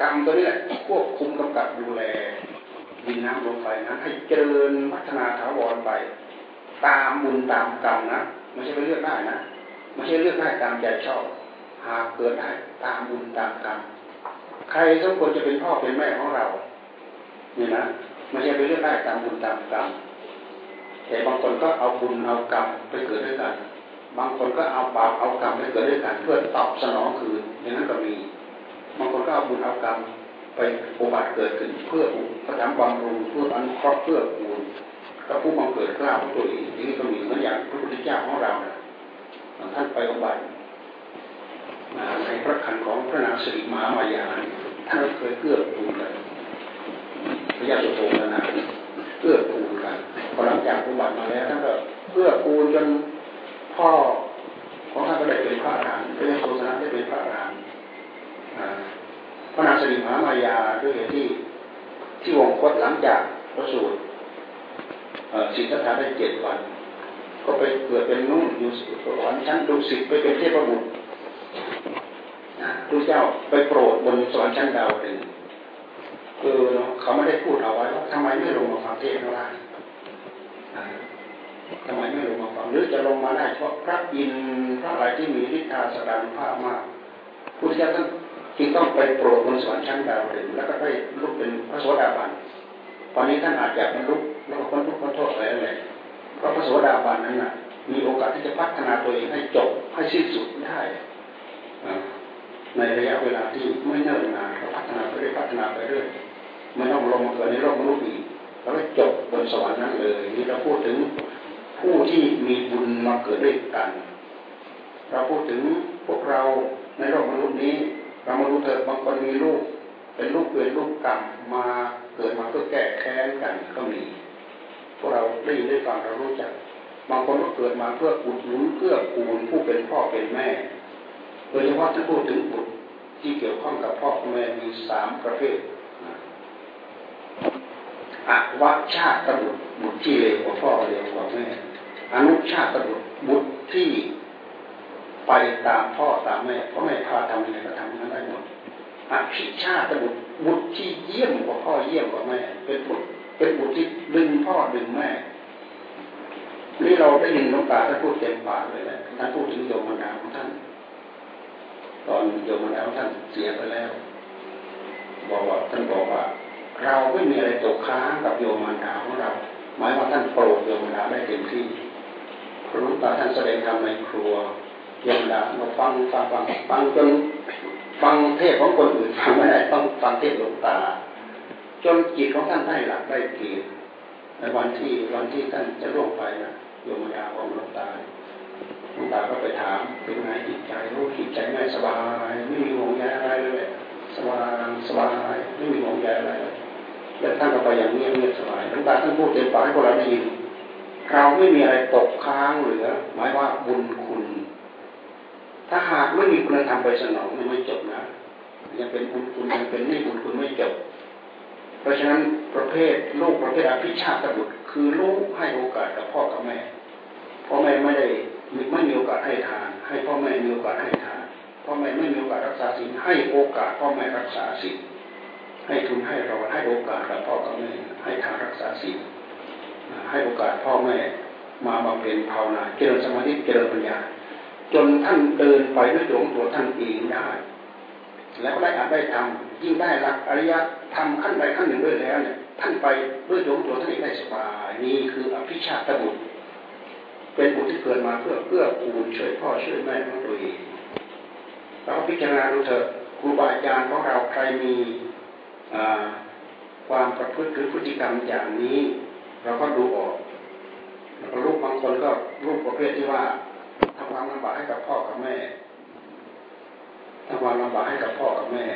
กรรมตัวนี้แหละควบคุมกำกับดูแลดินน้ำลมไฟนั้นให้เจริญพัฒนาถาวรไป ตามบุญตามกรรมนะไม่ใช่ไปเลือกได้นะ ไม่ใช่เลือกได้ตามใจชอบ หากเกิดได้ตามบุญตามกรรมใครสมควรจะเป็นพ่อเป็นแม่ของเราเนี่ยนะไม่ใช่ไปเลือกได้ตามบุญตามกรรมแต่บางคนก็เอาบุญเอากรรมไปเกิดด้วยกัน บางคนก็เอาบาปเอากรรมไปเกิดด้วยกันเพื่อตอบสนองคืนอย่างนั้นก็มี บางคนก็เอาบุญเอากรรมไปอุบัติเกิดขึ้นเพื่อประทำบำรุงเพื่ออนุเคราะห์เพื่อปูนก็ผู้บังเกิดกล้าของตัวเองนี่ก็มีเหมือนอย่างพระพุทธเจ้าของเราเนี่ย ท่านไปอุบัติในพระคันของพระนางสิริมหามายาท่านเคยเกื้อกูลเลยพระยาสุโธนะเกื้อกูลกันพอหลังจากอุบัติมาแล้วท่านก็เกื้อกูลจนพ่อของท่านก็ได้เป็นพระอรหันต์พระยาสุโธนะได้เป็นพระอรหันต์พระนางสิริมหามายาด้วยที่ที่วงคตหลังจากพระสูตรสิทธัตถะได้เจ็ดวัน ก็ไปเกิดเป็นนุ่นอยู่สวรรค์ชั้นดุสิตไปเป็นเทพบุตรพระเจ้าไปโปรดบนสวรรค์ชั้นดาวดึงคือเขาไม่ได้พูดเอาไว้ว่าทำไมไม่ลงมาฟังเทศน์ได้ทำไมไม่ลงมาฟังหรือจะลงมาได้เพราะพระอินทร์พระอะไรที่มีฤทธาสดานภาพมากพุทธเจ้าท่านจึงต้องไปโปรดบนสวรรค์ชั้นดาวดึงแล้วก็ได้ลุกเป็นพระโสดาบันตอนนี้ท่านอาจจะเป็นลุกแล้วก็พ้นทุกข์พ้นโทษอะไรอะไรเพ ราะพระโสดาบันนั้นน่ะมีโอกาสที่จะพัฒนาตัวเองให้จบให้สิ้นสุดได้ในระยะเวลาที่ไม่เนิ่นนานพัฒนาไปเรื่อยพัฒนาไปเรื่อยไม่ต้องลงมาเกิดในโลกมนุษย์อีกแล้วก็จบบนสวรรค์นั้นเลยนี่เราพูดถึงผู้ที่มีบุญมาเกิดด้วยกัน เราพูดถึงพวกเราในโลกมนุษย์นี้ เรามาดูเถิดบางคนมีลูก เป็นลูกเวรลูกกรรมมาเกิดมาเพื่อแก้แค้นกันก็มี วกเราได้ยินได้ฟังเรารู้จัก บางคนก็เกิดมาเพื่ออุดหนุนเพื่อกูลผู้เป็นพ่อเป็นแม่ โดยเฉพาะถ้าพูดถึงบุตรที่เกี่ยวข้องกับพ่อแม่มีสามประเภทอวัชาติบุตรบุตรที่เลวกว่าพ่อเลวกว่าแม่อนุชาติบุตรบุตรที่ไปตามพ่อตามแม่พ่อแม่พาทำอะไรก็ทำนั้นได้หมดอภิชาติบุตรบุตรที่เยี่ยมกว่าพ่อเยี่ยมกว่าแม่เป็นบุตร เป็นบุตรที่ดึงพ่อดึงแม่นี่เราได้ยินน้องตาท่านพูดเต็มปากเลยแหละท่านพูดถึงโยมดาของท่าน ตอนโยมดาของท่านเสียไปแล้ว บอกว่าท่านบอกว่า เราไม่มีอะไรตกค้างกับโยมดาของเรา หมายว่าท่านโปรดโยมดาได้เต็มที่พระลุตาท่านแสดงธรรมในครัวโยมดาเราฟังฟังฟังฟังจนฟังเทศของคนอื่นฟังไม่ได้ต้องฟังเทศหลวงตา จนจิตของท่านได้หลักได้เกณฑ์ในวันที่วันที่ท่านจะล่วงไปนะโยมยาของหลวงตาหลวงตาก็ไปถามเป็นไงจิตใจรู้จิตใจไม่สบายไม่มีห่วงใยอะไรเลยสบายสบายไม่มีห่วงใยอะไรแล้วท่านก็ไปอย่างเงียบเงียบสบายหลวงตาท่านพูดเต็มปากให้พวกเราได้ยินเราไม่มีอะไรตกค้างเหลือหมายว่าบุญคุณ ถ้าหากไม่มีคุณธรรมไปสนองไม่จบนะยังเป็นบุญคุณยังเป็นนี่บุญคุณไม่จบ เพราะฉะนั้นประเภทลูกประเภทอภิชาตบุตร คือลูกให้โอกาสกับพ่อกับแม่พ่อแม่ไม่ได้ไม่มีโอกาสให้ทาน ให้พ่อแม่มีโอกาสให้ทานพ่อแม่ไม่มีโอกาสรักษาศีลให้โอกาสพ่อแม่รักษาศีลให้ทุนให้เราให้โอกาสกับพ่อกับแม่ให้ทานรักษาศีลให้โอกาสพ่อแม่มาบำเพ็ญภาวนาเจริญสมาธิเจริญปัญญา จนท่านเดินไปด้วยตัวของตัวท่านเองได้แล้วได้อาจได้ทำ ยิ่งได้หลักอริยทำขั้นใดขั้นหนึ่งด้วยแล้วเนี่ยท่านไปด้วยตัวงตัวท่านได้สบายนี่คืออภิชาตบุตร เป็นบุตรที่เกิดมาเพื่อเพื่อปูนช่วยพ่อช่วยแม่ของตัวเองเราพิจารณาดูเถอะครูบาอาจารย์ของเราใครมีความประพฤติหรือพฤติกรรมอย่างนี้ เราก็ดูออกรูปบางคนก็รูปประเภทที่ว่าทำความลำบากให้กับพ่อกับแม่ทำความลำบากให้กับพ่อกับแม่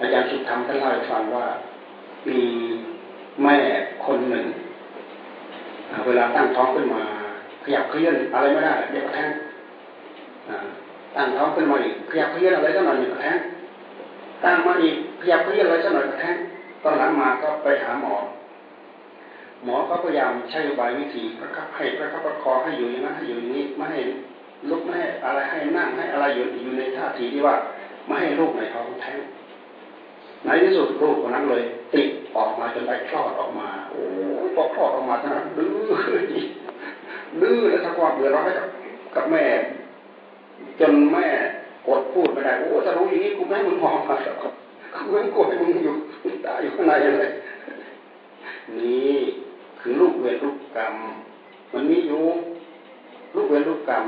อาจารย์สุดธรรมท่านเล่าให้ฟังว่ามีแม่คนหนึ่ง เวลาตั้งท้องขึ้นมา ขยับเคลื่อนอะไรไม่ได้เดี๋ยวกระแทงตั้งท้องขึ้นมาอีกขยับเคลื่อนอะไรสักหน่อยกระแทงตั้งมาอีกขยับเคลื่อนอะไรสักหน่อยกระแทงตอนหลังมาก็ไปหาหมอ หมอก็พยายามใช้อุบายวิธีประคับให้ประคับประคองให้อยู่อย่างนั้นให้อยู่อย่างนี้ไม่ให้ลุกไม่ให้อะไรให้นั่งให้อะไรอยู่อยู่ในท่าทีที่ว่าไม่ให้ลูกในท้องแท้ง ในที่สุดลูกคนนั้นเลยติดออกมาจนได้คลอดออกมา โอ้พอคลอดออกมาท่านดื้อดื้อแล้วถ้าความเดือดร้อนกับกับแม่ จนแม่กดพูดไม่ได้โอ้ถ้ารู้อย่างนี้กูไม่ให้มึงมองมาแล้วกูไม่กดให้มึงอยู่มึงตายอยู่ข้างในอะไรนี่คือลูกเวรลูกกรรม มันมีอยู่ลูกเวรลูกกรรม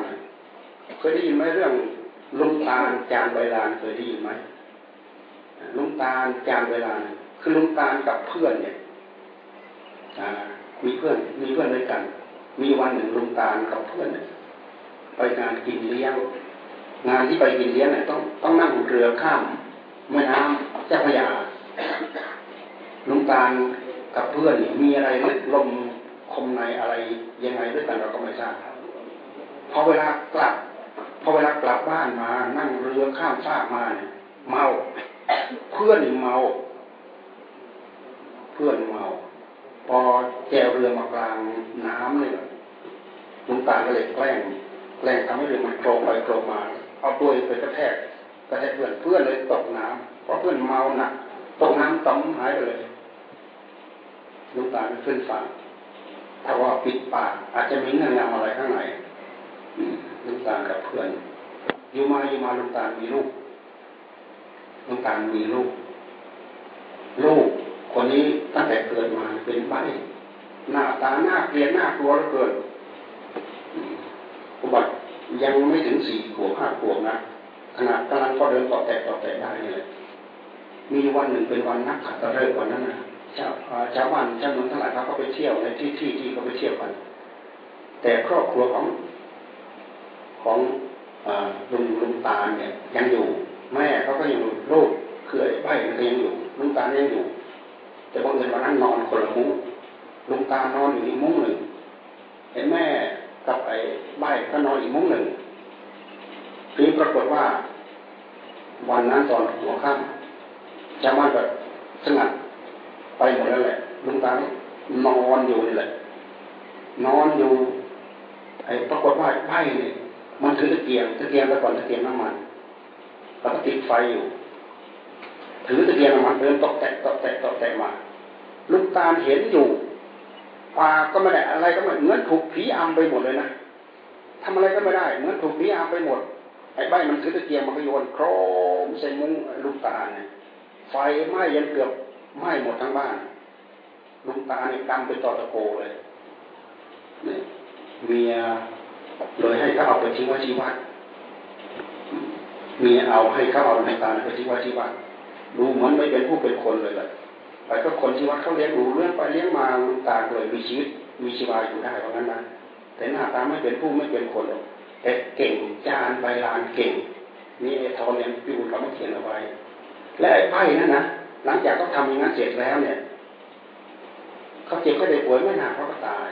เคยได้ยินไหมเรื่องลุงตาจานใบลานเคยได้ยินไหม ลุงตาจานเวลา คือลุงตากับเพื่อนเนี่ยมีเพื่อนมีเพื่อนด้วยกัน มีวันหนึ่งลุงตาลกับเพื่อนเนี่ยไปงานกินเลี้ยงงานที่ไปกินเลี้ยงเนี่ยต้องต้องนั่งเรือข้ามแม่น้ำเจ้าพระยาลุงตาลกับเพื่อนเนี่ยมีอะไรลึกลมคมในอะไรยังไงด้วยกันเราก็ไม่ทราบพอเวลากลับพอเวลากลับบ้านมา นั่งเรือข้ามฟากมาเนี่ยเมา เพื่อนเมา เพื่อนเมา พอแกวเรือมากลางน้ำเนี่ยลุงตาก็เลยแกล้งแกล้งทำให้เรือมันโครงไปโครงมา เอาตัวไปกระแทกกระแทกเพื่อนเพื่อนเลยตกน้ำเพราะเพื่อนเมาหนักตกน้ำต้มหายไปเลยลุงตาขึ้นฝั่งถ้าว่าปิดปากอาจจะมีเงื่อนงำอะไรข้างในลุงตากับเพื่อนอยู่มาอยู่มาลุงตามีลูก ต้องการมีลูก ลูกคนนี้ตั้งแต่เกิดมาเป็นใบหน้าตาหน้าเกลียดหน้ากลัวเหลือเกินอุบัติยังไม่ถึงสี่ขวบห้าขวบนะขนาดกำลังก็เดินต่อแตะต่อแตะได้นี่แหละมีวันหนึ่งเป็นวันนักขัตฤกษ์วันนั้นนะชาวชาวบ้านชาวเมืองทั้งหลายเขาก็ไปเที่ยวในที่ที่ที่เขาไปเที่ยวกัน แต่ครอบครัวของของลุงลุงตาเนี่ยยังอยู่ แม่เขาก็ยังลูกคือไอ้ใบมันก็ยังอยู่ลุงตายังอยู่ แต่บางเอิญวันนั้นนอนคนละมุ้งลุงตานอนอยู่อีกมุ้งหนึ่งไอ้แม่กับไอ้ใบก็นอนอีกมุ้งหนึ่งทีปรากฏว่า วันนั้นตอนหัวค่ำชาวบ้านก็สงัดไปหมดแล้วแหละลุงตาเนี่ยนอนอยู่นี่แหละ นอนอยู่ ไอ้ปรากฏว่าใบเนี่ยมันถือตะเกียงตะเกียงไปก่อนตะเกียงน้ำมัน แล้วก็ติดไฟอยู่ ถือตะเกียงมาเดินตกแตะตกแตะตกแตะมา ลูกตาเห็นอยู่ปาก็ไม่ได้อะไรก็ไม่เหมือนถูกผีอำไปหมดเลยนะทำอะไรก็ไม่ได้ เหมือนถูกผีอำไปหมดไอ้ใบมันถือตะเกียงมันก็โยนโครมใส่มุ้งลูกตาเนี่ยไฟไหม้ยันเกือบไหม้หมดทั้งบ้านลูกตาเนี่ยกำเป็นตอตะโกเลยเนี่ยเมียเลยให้เขาเอาไปทิ้งไว้ที่วัด มีเอาให้เขาเอาในตาไปที่วัดที่วัดดูเหมือนไม่เป็นผู้เป็นคนเลยแหละไปก็คนที่วัดเขาเลี้ยงดูเรื่องไปเลี้ยงมาตาเลยมีชีวิตมีชีวาอยู่ได้เพราะงั้นนะแต่หน้าตาไม่เป็นผู้ไม่เป็นคนหรอกแต่เก่งจานใบลานเก่ง นี่ไอ้ทอเรียนพิบูลเขาไม่เขียนเอาไว้ และไอ้ไพ่นั่นนะหลังจากเขาทำอย่างนั้นเสร็จแล้วเนี่ยเขาเจ็บก็ได้ป่วยไม่นานเขาก็ตาย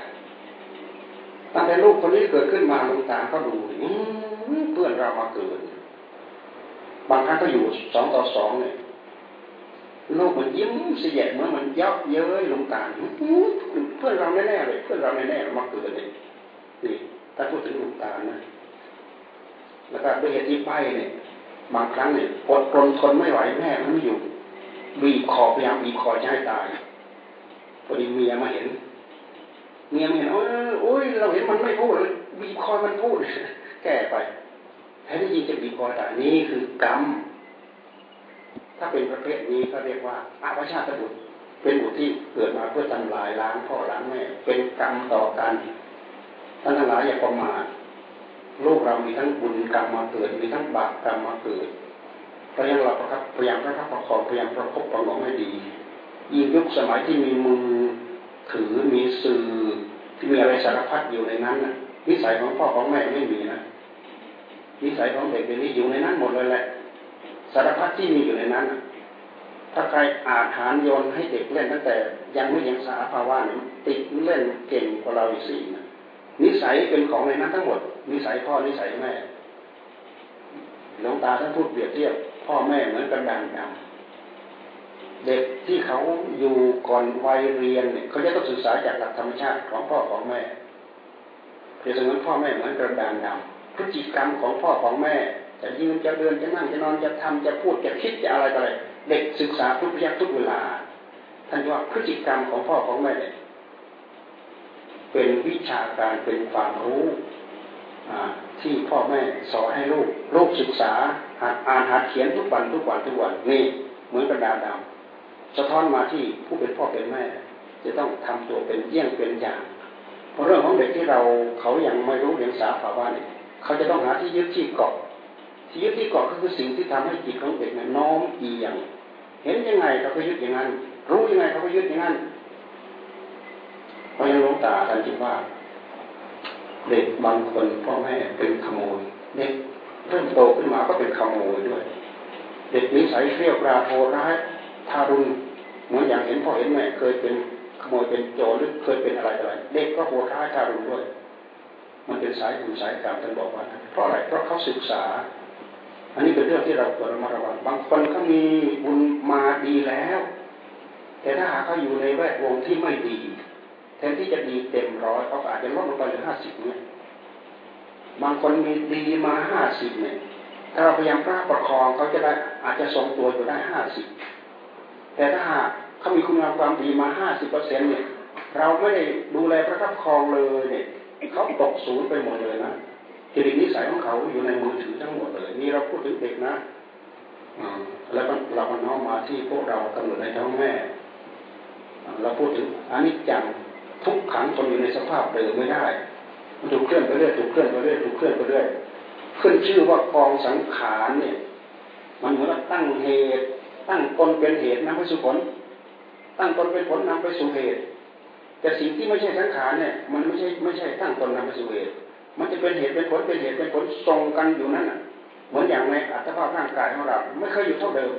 ตั้งแต่ลูกคนนี้เกิดขึ้นมาลงตาเขาดูเพื่อนเรามาเกิด บางครั้งก็อยู่สองต่อสองเนี่ยลูกมันยิ้มเสียดเมื่อมันยับเย้ยลงตาเพื่อนเราแน่ๆเลยเพื่อนเราแน่ๆมาเกิดเลยนี่ถ้าพูดถึงลงตานะแล้วก็ด้วยเหตุที่ไปเนี่ยบางครั้งเนี่ยอดทนทนไม่ไหวแม่มันไม่อยู่บีบคอพยายามบีบคอจะให้ตายพอดีเมียมาเห็นเมียมาเห็นโอ้ยเราเห็นมันไม่พูดเลยบีบคอมันพูดแก้ไป แทนที่ยิงจะบีบคอตายนี่คือกรรม ถ้าเป็นประเภทนี้ก็เรียกว่าอาภชาตบุตร เป็นบุตรที่เกิดมาเพื่อทำลายล้างพ่อล้างแม่ เป็นกรรมต่อกันท่านทั้งหลายอย่าประมาทลูกเรามีทั้งบุญกรรมมาเกิด มีทั้งบาปกรรมมาเกิดพยายามเราประคับพยายามประคับประคองพยายามประคบประงมให้ดียิ่งยุคสมัยที่มีมือถือมีสื่อที่มีอะไรสารพัดอยู่ในนั้นนะนิสัยของพ่อของแม่ไม่มีนะ นิสัยของเด็กเดี๋ยวนี้อยู่ในนั้นหมดเลยแหละสารพัดที่มีอยู่ในนั้น ถ้าใครอาจหารโยนให้เด็กเล่นตั้งแต่ ยังไม่ยังสาภาวะเนี่ยติดเล่นเก่งกว่าเราอีกสี่นะนิสัยเป็นของในนั้นทั้งหมด นิสัยพ่อนิสัยแม่หลวงตาท่านพูดเปรียบเทียบพ่อแม่เหมือนกระดานดำเด็กที่เขาอยู่ก่อนวัยเรียนเนี่ยเขาจะต้องศึกษาจากหลักธรรมชาติของพ่อของแม่เพียงแต่นั้นพ่อแม่เหมือนกระดานดำ พฤติกรรมของพ่อของแม่ จะยืนจะเดินจะนั่งจะนอนจะทำจะพูดจะคิดจะอะไรก็อะไรเด็กศึกษาทุกยักทุกเวลาท่านว่าพฤติกรรมของพ่อของแม่เป็นวิชาการเป็นความรู้ที่พ่อแม่สอนให้ลูกลูกศึกษาหัดอ่านหัดเขียนทุกวันทุกวันทุกวันนี่เหมือนกระดาษดำสะท้อนมาที่ผู้เป็นพ่อเป็นแม่ จะต้องทำตัวเป็นเยี่ยงเป็นอย่างเพราะเรื่องของเด็กที่เราเขายังไม่รู้เรียนสาภาวะเนี่ย เขาจะต้องหาที่ยึดที่เกาะที่ยึดที่เกาะก็คือสิ่งที่ทำให้จิตของเด็กเนี่ยน้อมเอียง เห็นยังไงเขาก็ยึดอย่างนั้น รู้ยังไงเขาก็ยึดอย่างนั้นเพราะยังหลวงตาท่านคิดว่า เด็กบางคนพ่อแม่เป็นขโมยเด็กเริ่มโตขึ้นมาก็เป็นขโมยด้วย เด็กนิสัยเรียวกราโหดร้ายทารุณเหมือนอย่างเห็นพ่อเห็นแม่เคยเป็นขโมยเป็นโจรหรือเคยเป็นอะไรอะไรเด็กก็โหดร้ายทารุณด้วย มันเป็นสายบุญสายกรรมท่านบอกว่าเพราะอะไรเพราะเขาศึกษา อันนี้เป็นเรื่องที่เราควรระมัดระวังบางคนเขามีบุญมาดีแล้ว แต่ถ้าหากเขาอยู่ในแวดวงที่ไม่ดีแทนที่จะดีเต็มร้อยเขาอาจจะลดลงไปเหลือห้าสิบเนี่ยบางคนมีดีมาห้าสิบเนี่ยถ้าเราพยายามกล้าประคองเขาจะได้อาจจะทรงตัวอยู่ได้ห้าสิบแต่ถ้าหากเขามีคุณงามความดีมาห้าสิบเปอร์เซ็นต์เนี่ยเราไม่ได้ดูแลประคับครองเลยเนี่ย เขาตกศูนย์ไปหมดเลยนะจริตนิสัยของเขาอยู่ในมือถือทั้งหมดเลย นี่เราพูดถึงเด็กนะแล้วเราก็น้อมมาที่พวกเรากำหนดในท้องแม่เราพูดถึงอนิจจังทุกขังทนอยู่ในสภาพเดิมไม่ได้มันถูกเคลื่อนไปเรื่อยถูกเคลื่อนไปเรื่อยถูกเคลื่อนไปเรื่อยขึ้นชื่อว่ากองสังขารเนี่ย มันเหมือนตั้งเหตุ ตั้งตนเป็นเหตุนำไปสู่ผล ตั้งตนเป็นผลนำไปสู่เหตุ แต่สิ่งที่ไม่ใช่สังขารเนี่ยมันไม่ใช่ไม่ใช่ตั้งตนนำไปสู่เหตุมันจะเป็นเหตุเป็นผลเป็นเหตุเป็นผลทรงกันอยู่นั่นอะเหมือนอย่างในอัตภาพร่างกายของเรา ไม่เคยอยู่เท่าเดิม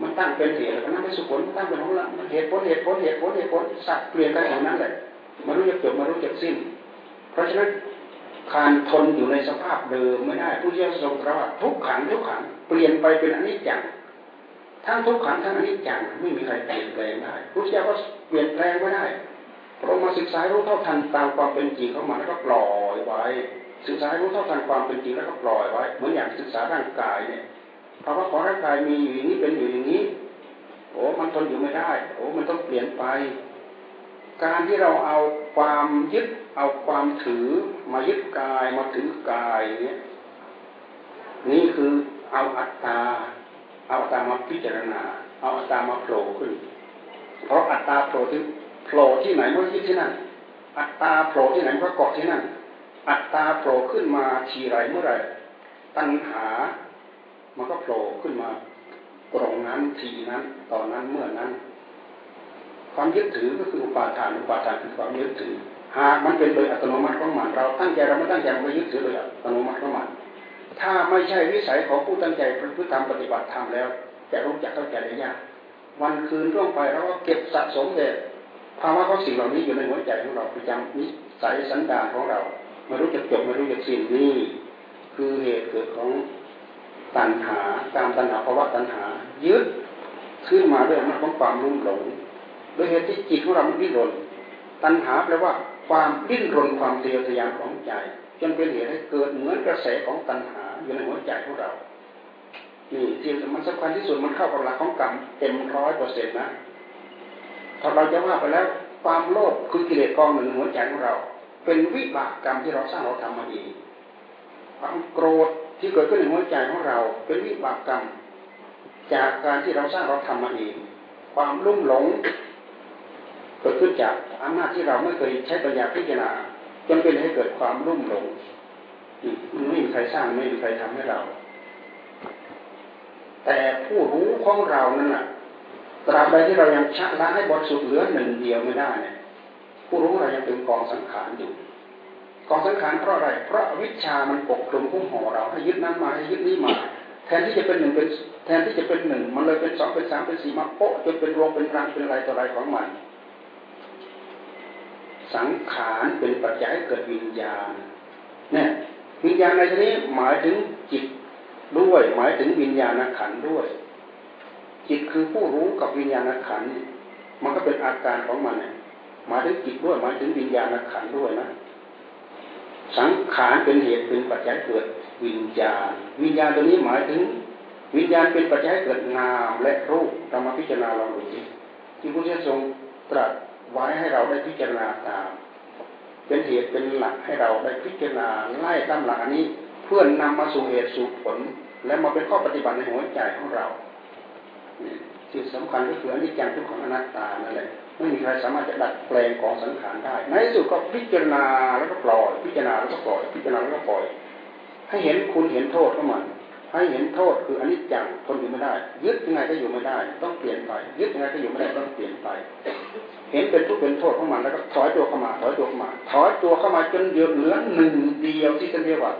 มันตั้งเป็นเหตุแล้วนำไปสู่ผลตั้งเป็นผลมันเหตุผลเหตุผลเหตุผลเหตุผลสักเปลี่ยนกันอย่างนั้นแหละมันรู้จักจบมันรู้จักสิ้น เพราะฉะนั้นการทนอยู่ในสภาพเดิมไม่ได้ผู้เชี่ยวชาญตรัสทุกขังทุกขังเปลี่ยนไปเป็นอนิจจัง ทั้งทุกขังทั้งอนิจจังไม่มีใครเปลี่ยนแปลงได้ผู้เชี่ยวก็เปลี่ยนแปลงไม่ได้เรามาศึกษารู้เท่าทันตามความเป็นจริงเข้ามาแล้วก็ปล่อยไว้ ศึกษารู้เท่าทันความเป็นจริงแล้วก็ปล่อยไว้ เหมือนอย่างศึกษาร่างกายเนี่ยภาวะของร่างกายมีอยู่อย่างนี้เป็นอยู่อย่างนี้โอ้มันทนอยู่ไม่ได้ โอ้มันต้องเปลี่ยนไป การที่เราเอาความยึดเอาความถือมายึดกายมาถือกายเนี่ยนี่คือเอาอัตตา เอาอัตตามาพิจารณา เอาอัตตามาโผล่ขึ้น เพราะอัตตาโผล่ที่โผล่ที่ไหนมันยึดที่นั่น อัตตาโผล่ที่ไหนก็เกาะที่นั่น อัตตาโผล่ขึ้นมาทีไรเมื่อไรตัณหา มันก็โผล่ขึ้นมาตรงนั้นทีนั้น ตอนนั้นเมื่อนั้น ความยึดถือก็คืออุปาทานอุปาทานคือความยึดถือ หากมันเป็นโดยอัตโนมัติของมันเราตั้งใจเราไม่ตั้งใจเรายึดถือโดยอัตโนมัติของมัน ถ้าไม่ใช่วิสัยของผู้ตั้งใจพฤติธรรมปฏิบัติธรรมแล้ว จะรู้จักเข้าใจได้ยากวันคืนร่วงไปเราก็เก็บสะสมเด็ภาวะของสิ่งเหล่านี้อยู่ในหัวใจของเราประจำนิสัยสันดานของเราไม่รู้จักจบไม่รู้จักสิ้นนี่คือเหตุเกิดของตัณหาตามตัณหาภาวะตัณหายึดขึ้นมาด้วยอำนาจของความรุ่มหลงโดยเหตุที่จิตของเรามันดิ้นรน ตัณหาแปลว่าความดิ้นรนความเดียวทยานของใจจนเป็นเหตุให้เกิดเหมือนกระแสของตัณหา อยู่ในหัวใจของเรา นี่ที่มันสำคัญที่สุดมันเข้ากับหลักของกรรมเต็มร้อยเปอร์เซ็นต์นะ ถ้าเราจะว่าไปแล้วความโลภคือกิเลสกองหนึ่งหัวใจของเรา เป็นวิบากกรรมที่เราสร้างเราทำมาเองความโกรธที่เกิดขึ้นในหัวใจของเรา เป็นวิบากกรรม จากการที่เราสร้างเราทำมาเอง ความลุ่มหลง เกิดขึ้นจากอำนาจที่เราไม่เคยใช้ปัญญาพิจารณาจนเป็นให้เกิดความรุ่มหลง ไม่มีใครสร้างไม่มีใครทำให้เรา แต่ผู้รู้ของเรานั่นแหะตราบใดที่เรายังชะล้างให้บริสุทธิ์เหลือหนึ่งเดียวไม่ได้เนี่ยผู้รู้เรายังเป็นกองสังขารอยู่กองสังขารเพราะอะไร เพราะวิชามันปกคลุมหุ้มห่อเราให้ยึดนั้นมาให้ยึดนี้มา แทนที่จะเป็นหนึ่งเป็นแทนที่จะเป็นหนึ่งมันเลยเป็นสองเป็นสามเป็นสี่มาโปะจนเป็นรวมเป็นรังเป็นอะไรต่ออะไรของมัน สังขารเป็นปัจจัยเกิดวิญญาณเนี่ย วิญญาณในที่นี้หมายถึงจิตด้วย หมายถึงวิญญาณขันด้วย จิตคือผู้รู้กับวิญญาณขันมันก็เป็นอาการของมันหมายถึงจิตด้วยหมายถึงวิญญาณขันด้วยนะ สังขารเป็นเหตุเป็นปัจจัยเกิดวิญญาณ วิญญาณตัวนี้หมายถึง วิญญาณเป็นปัจจัยเกิดนามและรูปเรามาพิจารณาเราดูสิที่พระเจ้าทรงตรัสไว้ให้เราได้พิจารณาตาม เป็นเหตุเป็นหลักให้เราได้พิจารณาไล่ตามหลักอันนี้ เพื่อนนำมาสู่เหตุสู่ผล และมาเป็นข้อปฏิบัติในหัวใจของเราสิ่งสำคัญก็คืออนิจจังทุกขังอนัตตานั่นแหละไม่มีใครสามารถจะดัดแปลงกองสังขารได้ ในที่สุดก็พิจารณาแล้วก็ปล่อย พิจารณาแล้วก็ปล่อย พิจารณาแล้วก็ปล่อย ให้เห็นคุณเห็นโทษของมัน ให้เห็นโทษคืออนิจจังทนอยู่ไม่ได้ ยึดยังไงก็อยู่ไม่ได้ ต้องเปลี่ยนไป ยึดยังไงก็อยู่ไม่ได้ต้องเปลี่ยนไป เห็นเป็นทุกข์เป็นโทษของมันแล้วก็ถอยตัวเข้ามาถอยตัวเข้ามาถอยตัวเข้ามาจนเหลือหนึ่งเดียวที่จะเรียกว่า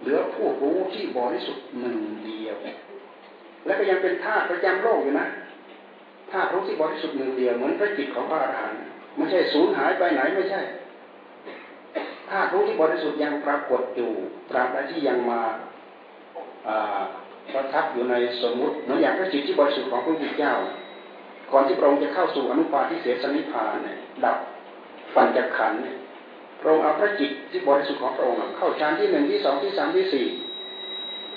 เหลือผู้รู้ที่บริสุทธิ์หนึ่งเดียว และก็ยังเป็นธาตุประจำโลกอยู่นะธาตุรู้ที่บริสุทธิ์หนึ่งเดียวเหมือนพระจิตของพระอรหันต์ไม่ใช่สูญหายไปไหนไม่ใช่ธาตุรู้ที่บริสุทธิ์ยังปรากฏอยู่ตราบใดที่ยังมาประทับอยู่ในสมมุติเหมือนอย่างพระจิตที่บริสุทธิ์ของพระพุทธเจ้า ก่อนที่พระองค์จะเข้าสู่อนุปาทิเสสนิพานเนี่ยดับปัญจขันธ์เนี่ยพระองค์เอาพระจิตที่บริสุทธิ์ของพระองค์เข้าฌานที่หนึ่งที่สองที่สามที่สี่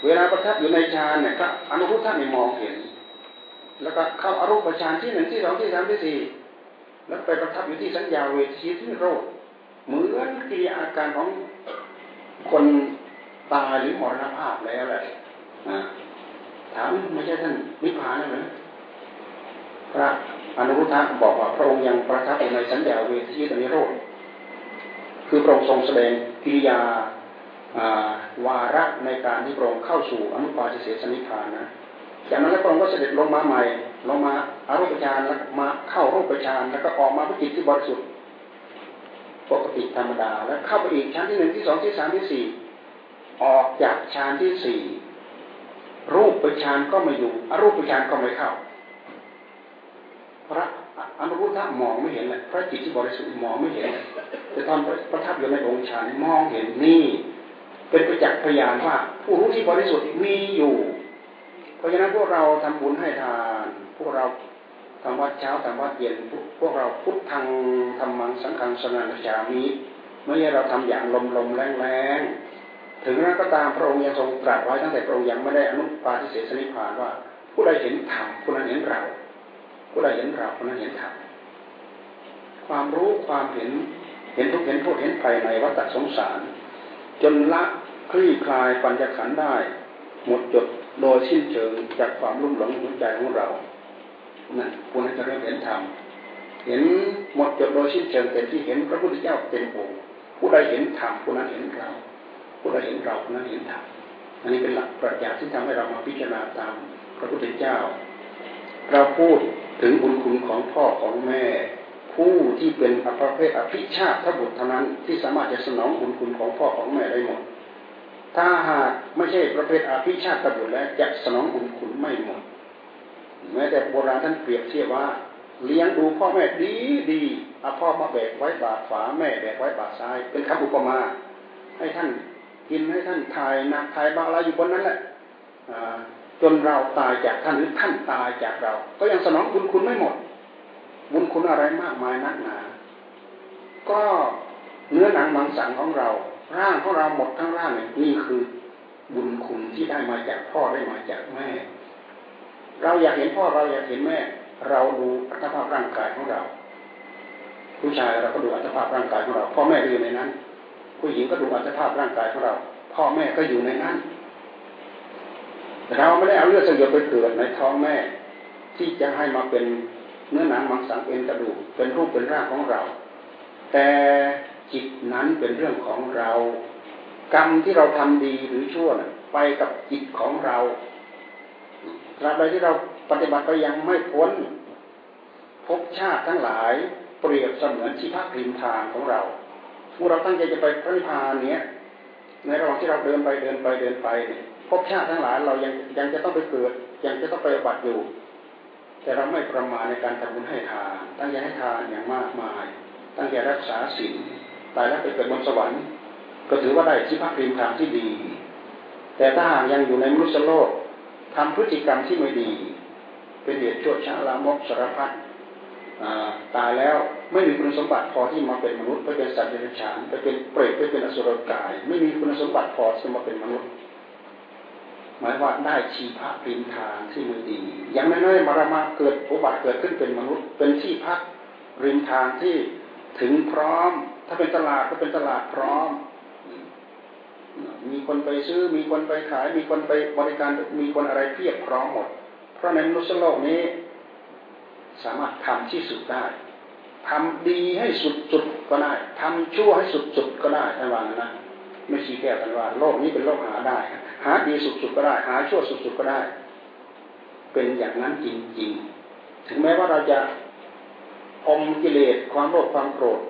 เวลาประทับอยู่ในฌานเนี่ยพระอนุรุทธะไม่มองเห็น แล้วก็เข้าอารูปฌานที่หนึ่งที่สองที่สามที่สี่แล้วไปประทับอยู่ที่สัญญาเวทีที่โรคเหมือนกิริยาอาการของคนตายหรือมรณภาพแล้วแหละถามไม่ใช่ท่านนิพพานเลย พระอนุรุทธะบอกว่าพระองค์ยังประทับในสัญญาเวทีตนิโรธคือพระองค์ทรงแสดงกิริยาวาระในการที่พระองค์เข้าสู่อนุปาทิเสสนิพานนะจากนั้นแล้วพระองค์ก็เสด็จลงมาใหม่ลงมาอารูปฌานแล้วมาเข้ารูปฌานแล้วก็ออกมาพิจิตที่บริสุทธิ์ปกติธรรมดา แล้วเข้าไปอีกชั้นที่หนึ่งที่สองที่สามที่สี่ออกจากฌานที่สี่รูปฌานก็ไม่อยู่อรูปฌานก็ไม่เข้า พระอนุรุทธะมองไม่เห็นเลยพระจิตที่บริสุทธิ์มองไม่เห็นแต่ตอนประทับอยู่ในองค์ฌานมองเห็นนี่เป็นประจักษ์พยานว่า ผู้รู้ที่บริสุทธิ์มีอยู่ เพราะฉะนั้นพวกเราทำบุญให้ทาน พวกเราทำวัดเช้าทำวัดเย็นพวกเราพุทธังทำมังสังฆังสนันจามิไม่ใช่เราทำอย่างลมลมแรงแรงถึงนั้นก็ตามพระองค์ยังทรงตรัสไว้ตั้งแต่พระองค์ยังไม่ได้อนุปาทิเสสนิพานว่า ผู้ใดเห็นธรรมผู้นั้นเห็นเรา ผู้ใดเห็นเราผู้นั้นเห็นธรรมความรู้ความเห็นเห็นทุกเห็นโทษเห็นภัยในวัฏสงสาร จนละคลี่คลายปัญญขันได้ หมดจดโดยสิ้นเชิงจากความรุ่มหลงหัวใจของเรานั่นคุณจะเริ่มเห็นธรรมเห็นหมดจดโดยสิ้นเชิงเป็นที่เห็นพระพุทธเจ้าเป็นองค์ผู้ใดเห็นธรรมผู้นั้นเห็นเรา ผู้ใดเห็นเราผู้นั้นเห็นธรรมอันนี้เป็นหลักปรัชญาที่ทำให้เรามาพิจารณาตามพระพุทธเจ้า เราพูด ถึงบุญคุณของพ่อของแม่ ผู้ที่เป็นอภเพศอภิชาติทบุตรเท่านั้นที่สามารถจะสนองบุญคุณของพ่อของแม่ได้หมด ถ้าหากไม่ใช่ประเภทอภิชาติบุตรแล้วจะสนองบุญคุณไม่หมดแม้แต่โบราณท่านเปรียบเทียบว่า เลี้ยงดูพ่อแม่ดีดีเอาพ่อมาแบกไว้บาดฝาแม่แบกไว้บาดซ้าย เป็นคำอุปมาให้ท่านกินให้ท่านทายนักทายบาอะไรอยู่บนนั้นแหละ จนเราตายจากท่านหรือท่านตายจากเรา ก็ยังสนองบุญคุณไม่หมด บุญคุณอะไรมากมายนักหนา ก็เนื้อหนังมังสังของเรา ร่างของเราหมดทั้งร่างนี่คือบุญคุณที่ได้มาจากพ่อได้มาจากแม่ เราอยากเห็นพ่อเราอยากเห็นแม่ เราดูอัตภาพร่างกายของเรา ผู้ชายเราก็ดูอัตภาพร่างกายของเรา พ่อแม่อยู่ในนั้น ผู้หญิงก็ดูอัตภาพร่างกายของเรา พ่อแม่ก็อยู่ในนั้น เราไม่ได้เอาเลือดสยดไปเกิดในท้องแม่ ที่จะให้มาเป็นเนื้อหนังมังสังเอ็นกระดูกเป็นรูปเป็นร่างของเรา แต่จิตนั้นเป็นเรื่องของเรา กรรมที่เราทำดีหรือชั่วนะไปกับจิตของเราตราบใดที่เราปฏิบัติไปยังไม่พ้นภพชาติทั้งหลายเปรียบเสมือนชีพริมทางของเราเมื่อเราตั้งใจจะไปพระนิพพานเนี้ยในระหว่างที่เราเดินไปเดินไปเดินไปเนี่ย ภพชาติทั้งหลายเรายังยังจะต้องไปเกิด ยังจะต้องไปบัติอยู่ แต่เราไม่ประมาทในการทำบุญให้ทาน ตั้งใจให้ทานอย่างมากมาย ตั้งใจรักษาศีลตายแล้วไปเกิดบนสวรรค์ ก็ถือว่าได้ชีพริมทางที่ดี แต่ถ้าหากยังอยู่ในมนุษย์โลกทำพฤติกรรมที่ไม่ดี เป็นเหตุชั่วช้าลามกสารพัดตายแล้วไม่มีคุณสมบัติพอที่มาเป็นมนุษย์ไปเป็นสัตว์เดรัจฉานไปเป็นเปรตไปเป็นอสุรกาย ไม่มีคุณสมบัติพอที่มาเป็นมนุษย์ หมายว่าได้ชีพะริมทางที่ไม่ดี อย่างน้อยๆมารามาเกิดอุบัติเกิดขึ้นเป็นมนุษย์ เป็นที่พักริมทางที่ถึงพร้อม ถ้าเป็นตลาดก็เป็นตลาดพร้อม มีคนไปซื้อ มีคนไปขาย มีคนไปบริการ มีคนอะไรเพียบพร้อมหมด เพราะในมนุษย์โลกนี้ สามารถทำที่สุดได้ทำดีให้สุดๆก็ได้ทำชั่วให้สุดๆก็ได้ท่านว่านะ ไม่ชี้แก้กันว่า โลกนี้เป็นโลกหาได้ หาดีสุดๆก็ได้ หาชั่วสุดๆก็ได้ เป็นอย่างนั้นจริงๆ ถึงแม้ว่าเราจะอมกิเลสความโลภความโกรธ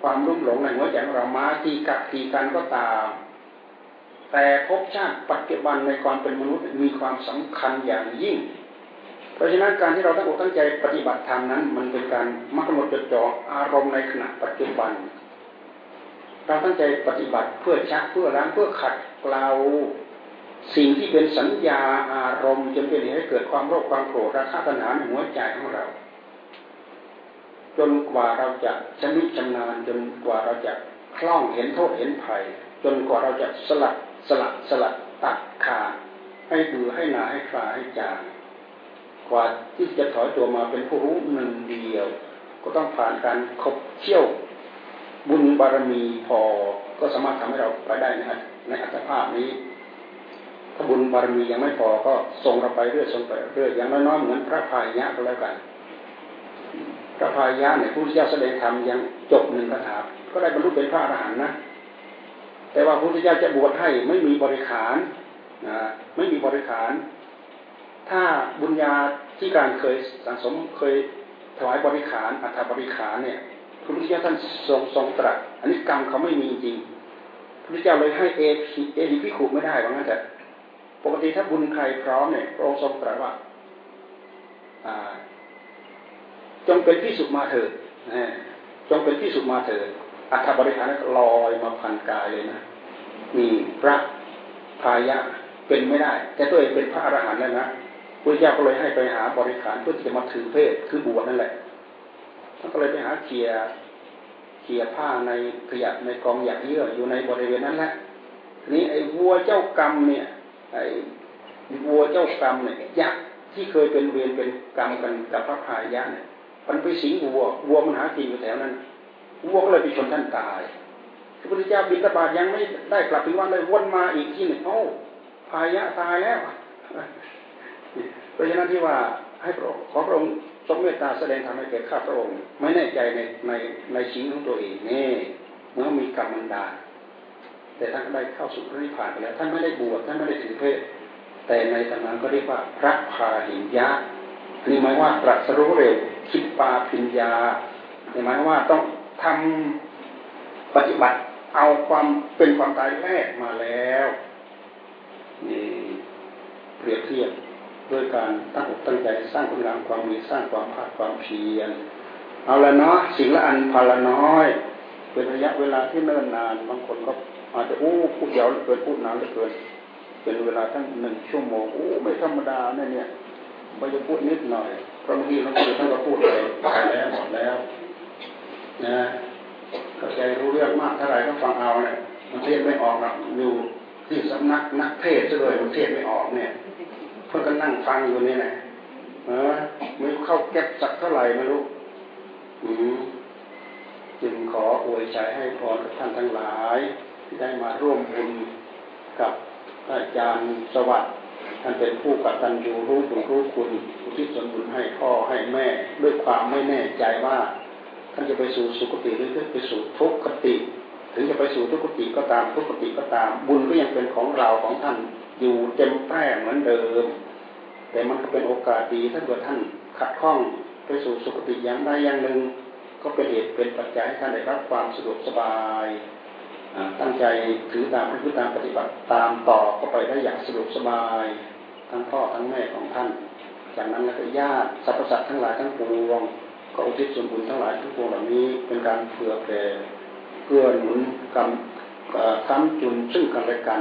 ความรุ่มหลงในหัวใจของเรามาทีกับทีกันก็ตามแต่ภพชาติปัจจุบันในความเป็นมนุษย์มีความสำคัญอย่างยิ่ง เพราะฉะนั้นการที่เราตั้งอกตั้งใจปฏิบัติธรรมนั้น มันเป็นการมักกำหนดจดจ่ออารมณ์ในขณะปัจจุบัน เราตั้งใจปฏิบัติเพื่อชักเพื่อล้างเพื่อขัดเกลา สิ่งที่เป็นสัญญาอารมณ์จนเป็นเหตุให้เกิดความโลภความโกรธราคะตัณหาในหัวใจของเรา จนกว่าเราจะชำนิชำนาญจนกว่าเราจะคล่องเห็นโทษเห็นภัย จนกว่าเราจะสลัดสลัดสลัดตัดขาดให้ดูให้หนาให้คลาให้จางกว่าที่จะถอยตัวมาเป็นผู้รู้หนึ่งเดียว ก็ต้องผ่านการคบเชี่ยวบุญบารมีพอก็สามารถทำให้เราไปได้ในในอัตภาพนี้ บุญบารมียังไม่พอก็ส่งเราไปเรื่อยส่งไปเรื่อยอย่างน้อยๆเหมือนพระพายะก็แล้วกัน พระพายะเนี่ยผู้ที่จะแสดงธรรมยังจบหนึ่งคาถาก็ได้บรรลุเป็นพระอรหันต์นะแต่ว่าพระพุทธเจ้าจะบวชให้ไม่มีบริขารนะไม่มีบริขาร ถ้าบุญญาที่การเคยสังสมเคยถวายบริขารอัฐบริขารเนี่ยพระพุทธเจ้าท่านทรงทรงตรัสอันนี้กรรมเขาไม่มีจริงพระพุทธเจ้าเลยให้เอเอดิพิขุไม่ได้ว่างั้นแต่ ปกติถ้าบุญใครพร้อมเนี่ยพระองค์ทรงตรัสว่าจงเป็นที่สุดมาเถิดจงเป็นที่สุดมาเถิดอัฐบริหารลอยมาพันกายเลยนะมีพระพายะเป็นไม่ได้ แต่ตัวเองเป็นพระอรหันต์แล้วนะพระเจ้าก็เลยให้ไปหาบริขารเพื่อที่จะมาถือเพศคือบวชนั่นแหละท่านก็เลยไปหาเคียเคียผ้าในขยะในกองหยาเยื่ออยู่ในบริเวณนั้นแหละทีนี้ไอ้วัวเจ้ากรรมเนี่ย ไอ้วัวเจ้ากรรมเนี่ยยักษ์ที่เคยเป็นเวรเป็นกรรมกันกับพระพายะเนี่ยมันไปสิงวัววัวมันหากินอยู่แถวนั้นวัวก็เลยไปชนท่านตายพระพุทธเจ้าบิณฑบาตยังไม่ได้กลับถึงวันเลยวนมาอีกที่หนึ่งโอ้พายะตายแล้วเพราะฉะนั้นที่ว่าให้พระขอพระองค์ทรงเมตตาแสดงทำให้แก่ข้าพระองค์ ไม่แน่ใจในในในชีวิตของตัวเองนี่เมื่อมีกรรมมันดา แต่ท่านได้เข้าสู่พระนิพพานไปแล้วท่านไม่ได้บวชท่านไม่ได้ถือเพศแต่ในตำนานก็เรียกว่าพระพาหินยะนี่หมายว่าตรัสรู้เร็วคิดปาพิญญาหมายว่าต้องทำปฏิบัติเอาความเป็นความตายแรกมาแล้วนี่เปรียบเทียบด้วยการตั้งอกตั้งใจสร้างคุณงามความมีสร้างความภาคความเพียรเอาละเนาะสิ่งละอันพาละน้อยเป็นระยะเวลาที่เนิ่นนานบางคนก็ อาจจะอู้พูดยาวเหลือเกินพูดนานเหลือเกิน เป็นเวลาตั้งหนึ่งชั่วโมงอู้ไม่ธรรมดาเนี่ยเนี่ยไม่จะพูดนิดหน่อยพระบางทีหลวงปู่ท่านก็พูดไปตายแล้วหมดแล้วนะเข้าใจรู้เรื่องมากเท่าไรก็ฟังเอาเนี่ยมันเทศไม่ออกหรอกอยู่ที่สำนักนักเทศซะเลยมันเทศไม่ออกเนี่ย เพื่อนก็นั่งฟังอยู่นี่แหละเออไม่เข้าแก็บสักเท่าไหร่ไม่รู้อืมจึงขออวยใจให้พรกับท่านทั้งหลาย ได้มาร่วมบุญกับอาจารย์สวัสดิ์ท่านเป็นผู้กตัญญูรู้บุญรู้คุณอุทิศส่วนบุญให้พ่อให้แม่ ด้วยความไม่แน่ใจว่าท่านจะไปสู่สุคติหรือจะไปสู่ทุกขติ ถึงจะไปสู่ทุกขติก็ตามทุกขติก็ตาม บุญก็ยังเป็นของเราของท่านอยู่เต็มแปร่เหมือนเดิม แต่มันก็เป็นโอกาสดีถ้าเกิดท่านขัดข้องไปสู่สุคติอย่างใดอย่างหนึ่ง ก็เป็นเหตุเป็นปัจจัยให้ท่านได้รับความสะดวกสบาย ตั้งใจถือตามพฤติตามปฏิบัติตามต่อก็ไปได้อย่างสะดวกสบาย ทั้งพ่อทั้งแม่ของท่าน จากนั้นแล้วก็ญาติสรรพสัตว์ทั้งหลายทั้งปวงก็อุทิศส่วนบุญทั้งหลายทั้งปวงเหล่านี้เป็นการเผื่อแผ่เกื้อหนุนกำค้ำจุนซึ่งกันและกัน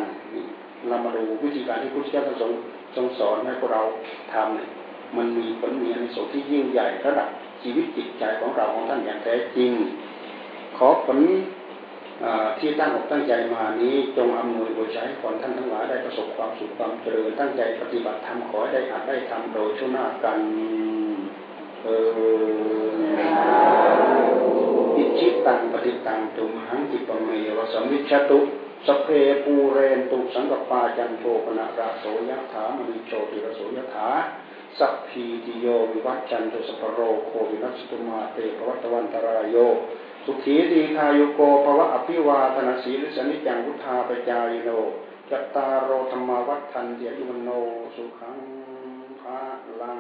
เรามาดูวิธีการที่พุทธเจ้าทรงทรงสอนให้พวกเราทำเนี่ยมันมีผลมีอนิสงส์ที่ยิ่งใหญ่ระดับชีวิตจิตใจของเราของท่านอย่างแท้จริง ขอผล ที่ตั้งอกตั้งใจมานี้จงอำนวยโดยใช้ก่อนท่านทั้งหลายได้ประสบความสุขความเจริญตั้งใจปฏิบัติธรรมขอให้ได้อาจได้ทำโดยชั่วหน้ากันเอออิชิตังปฏิตังตุมหังจิปเมวสมิชตุสเพปูเรนตุสังกปาจันโทปนะราโสยถามณิโชติรโสยถาสัพพีติโยวิวัจจันตุสปโรโควินัสตุมาเตปวัตวันตรายโย สุขีดีคายุโกภวะอภิวาธนาสีลิสนิจังวุธาปจายโนจัตตารโรธรรมวัฏทันเดียยุมโนสุขังภาลัง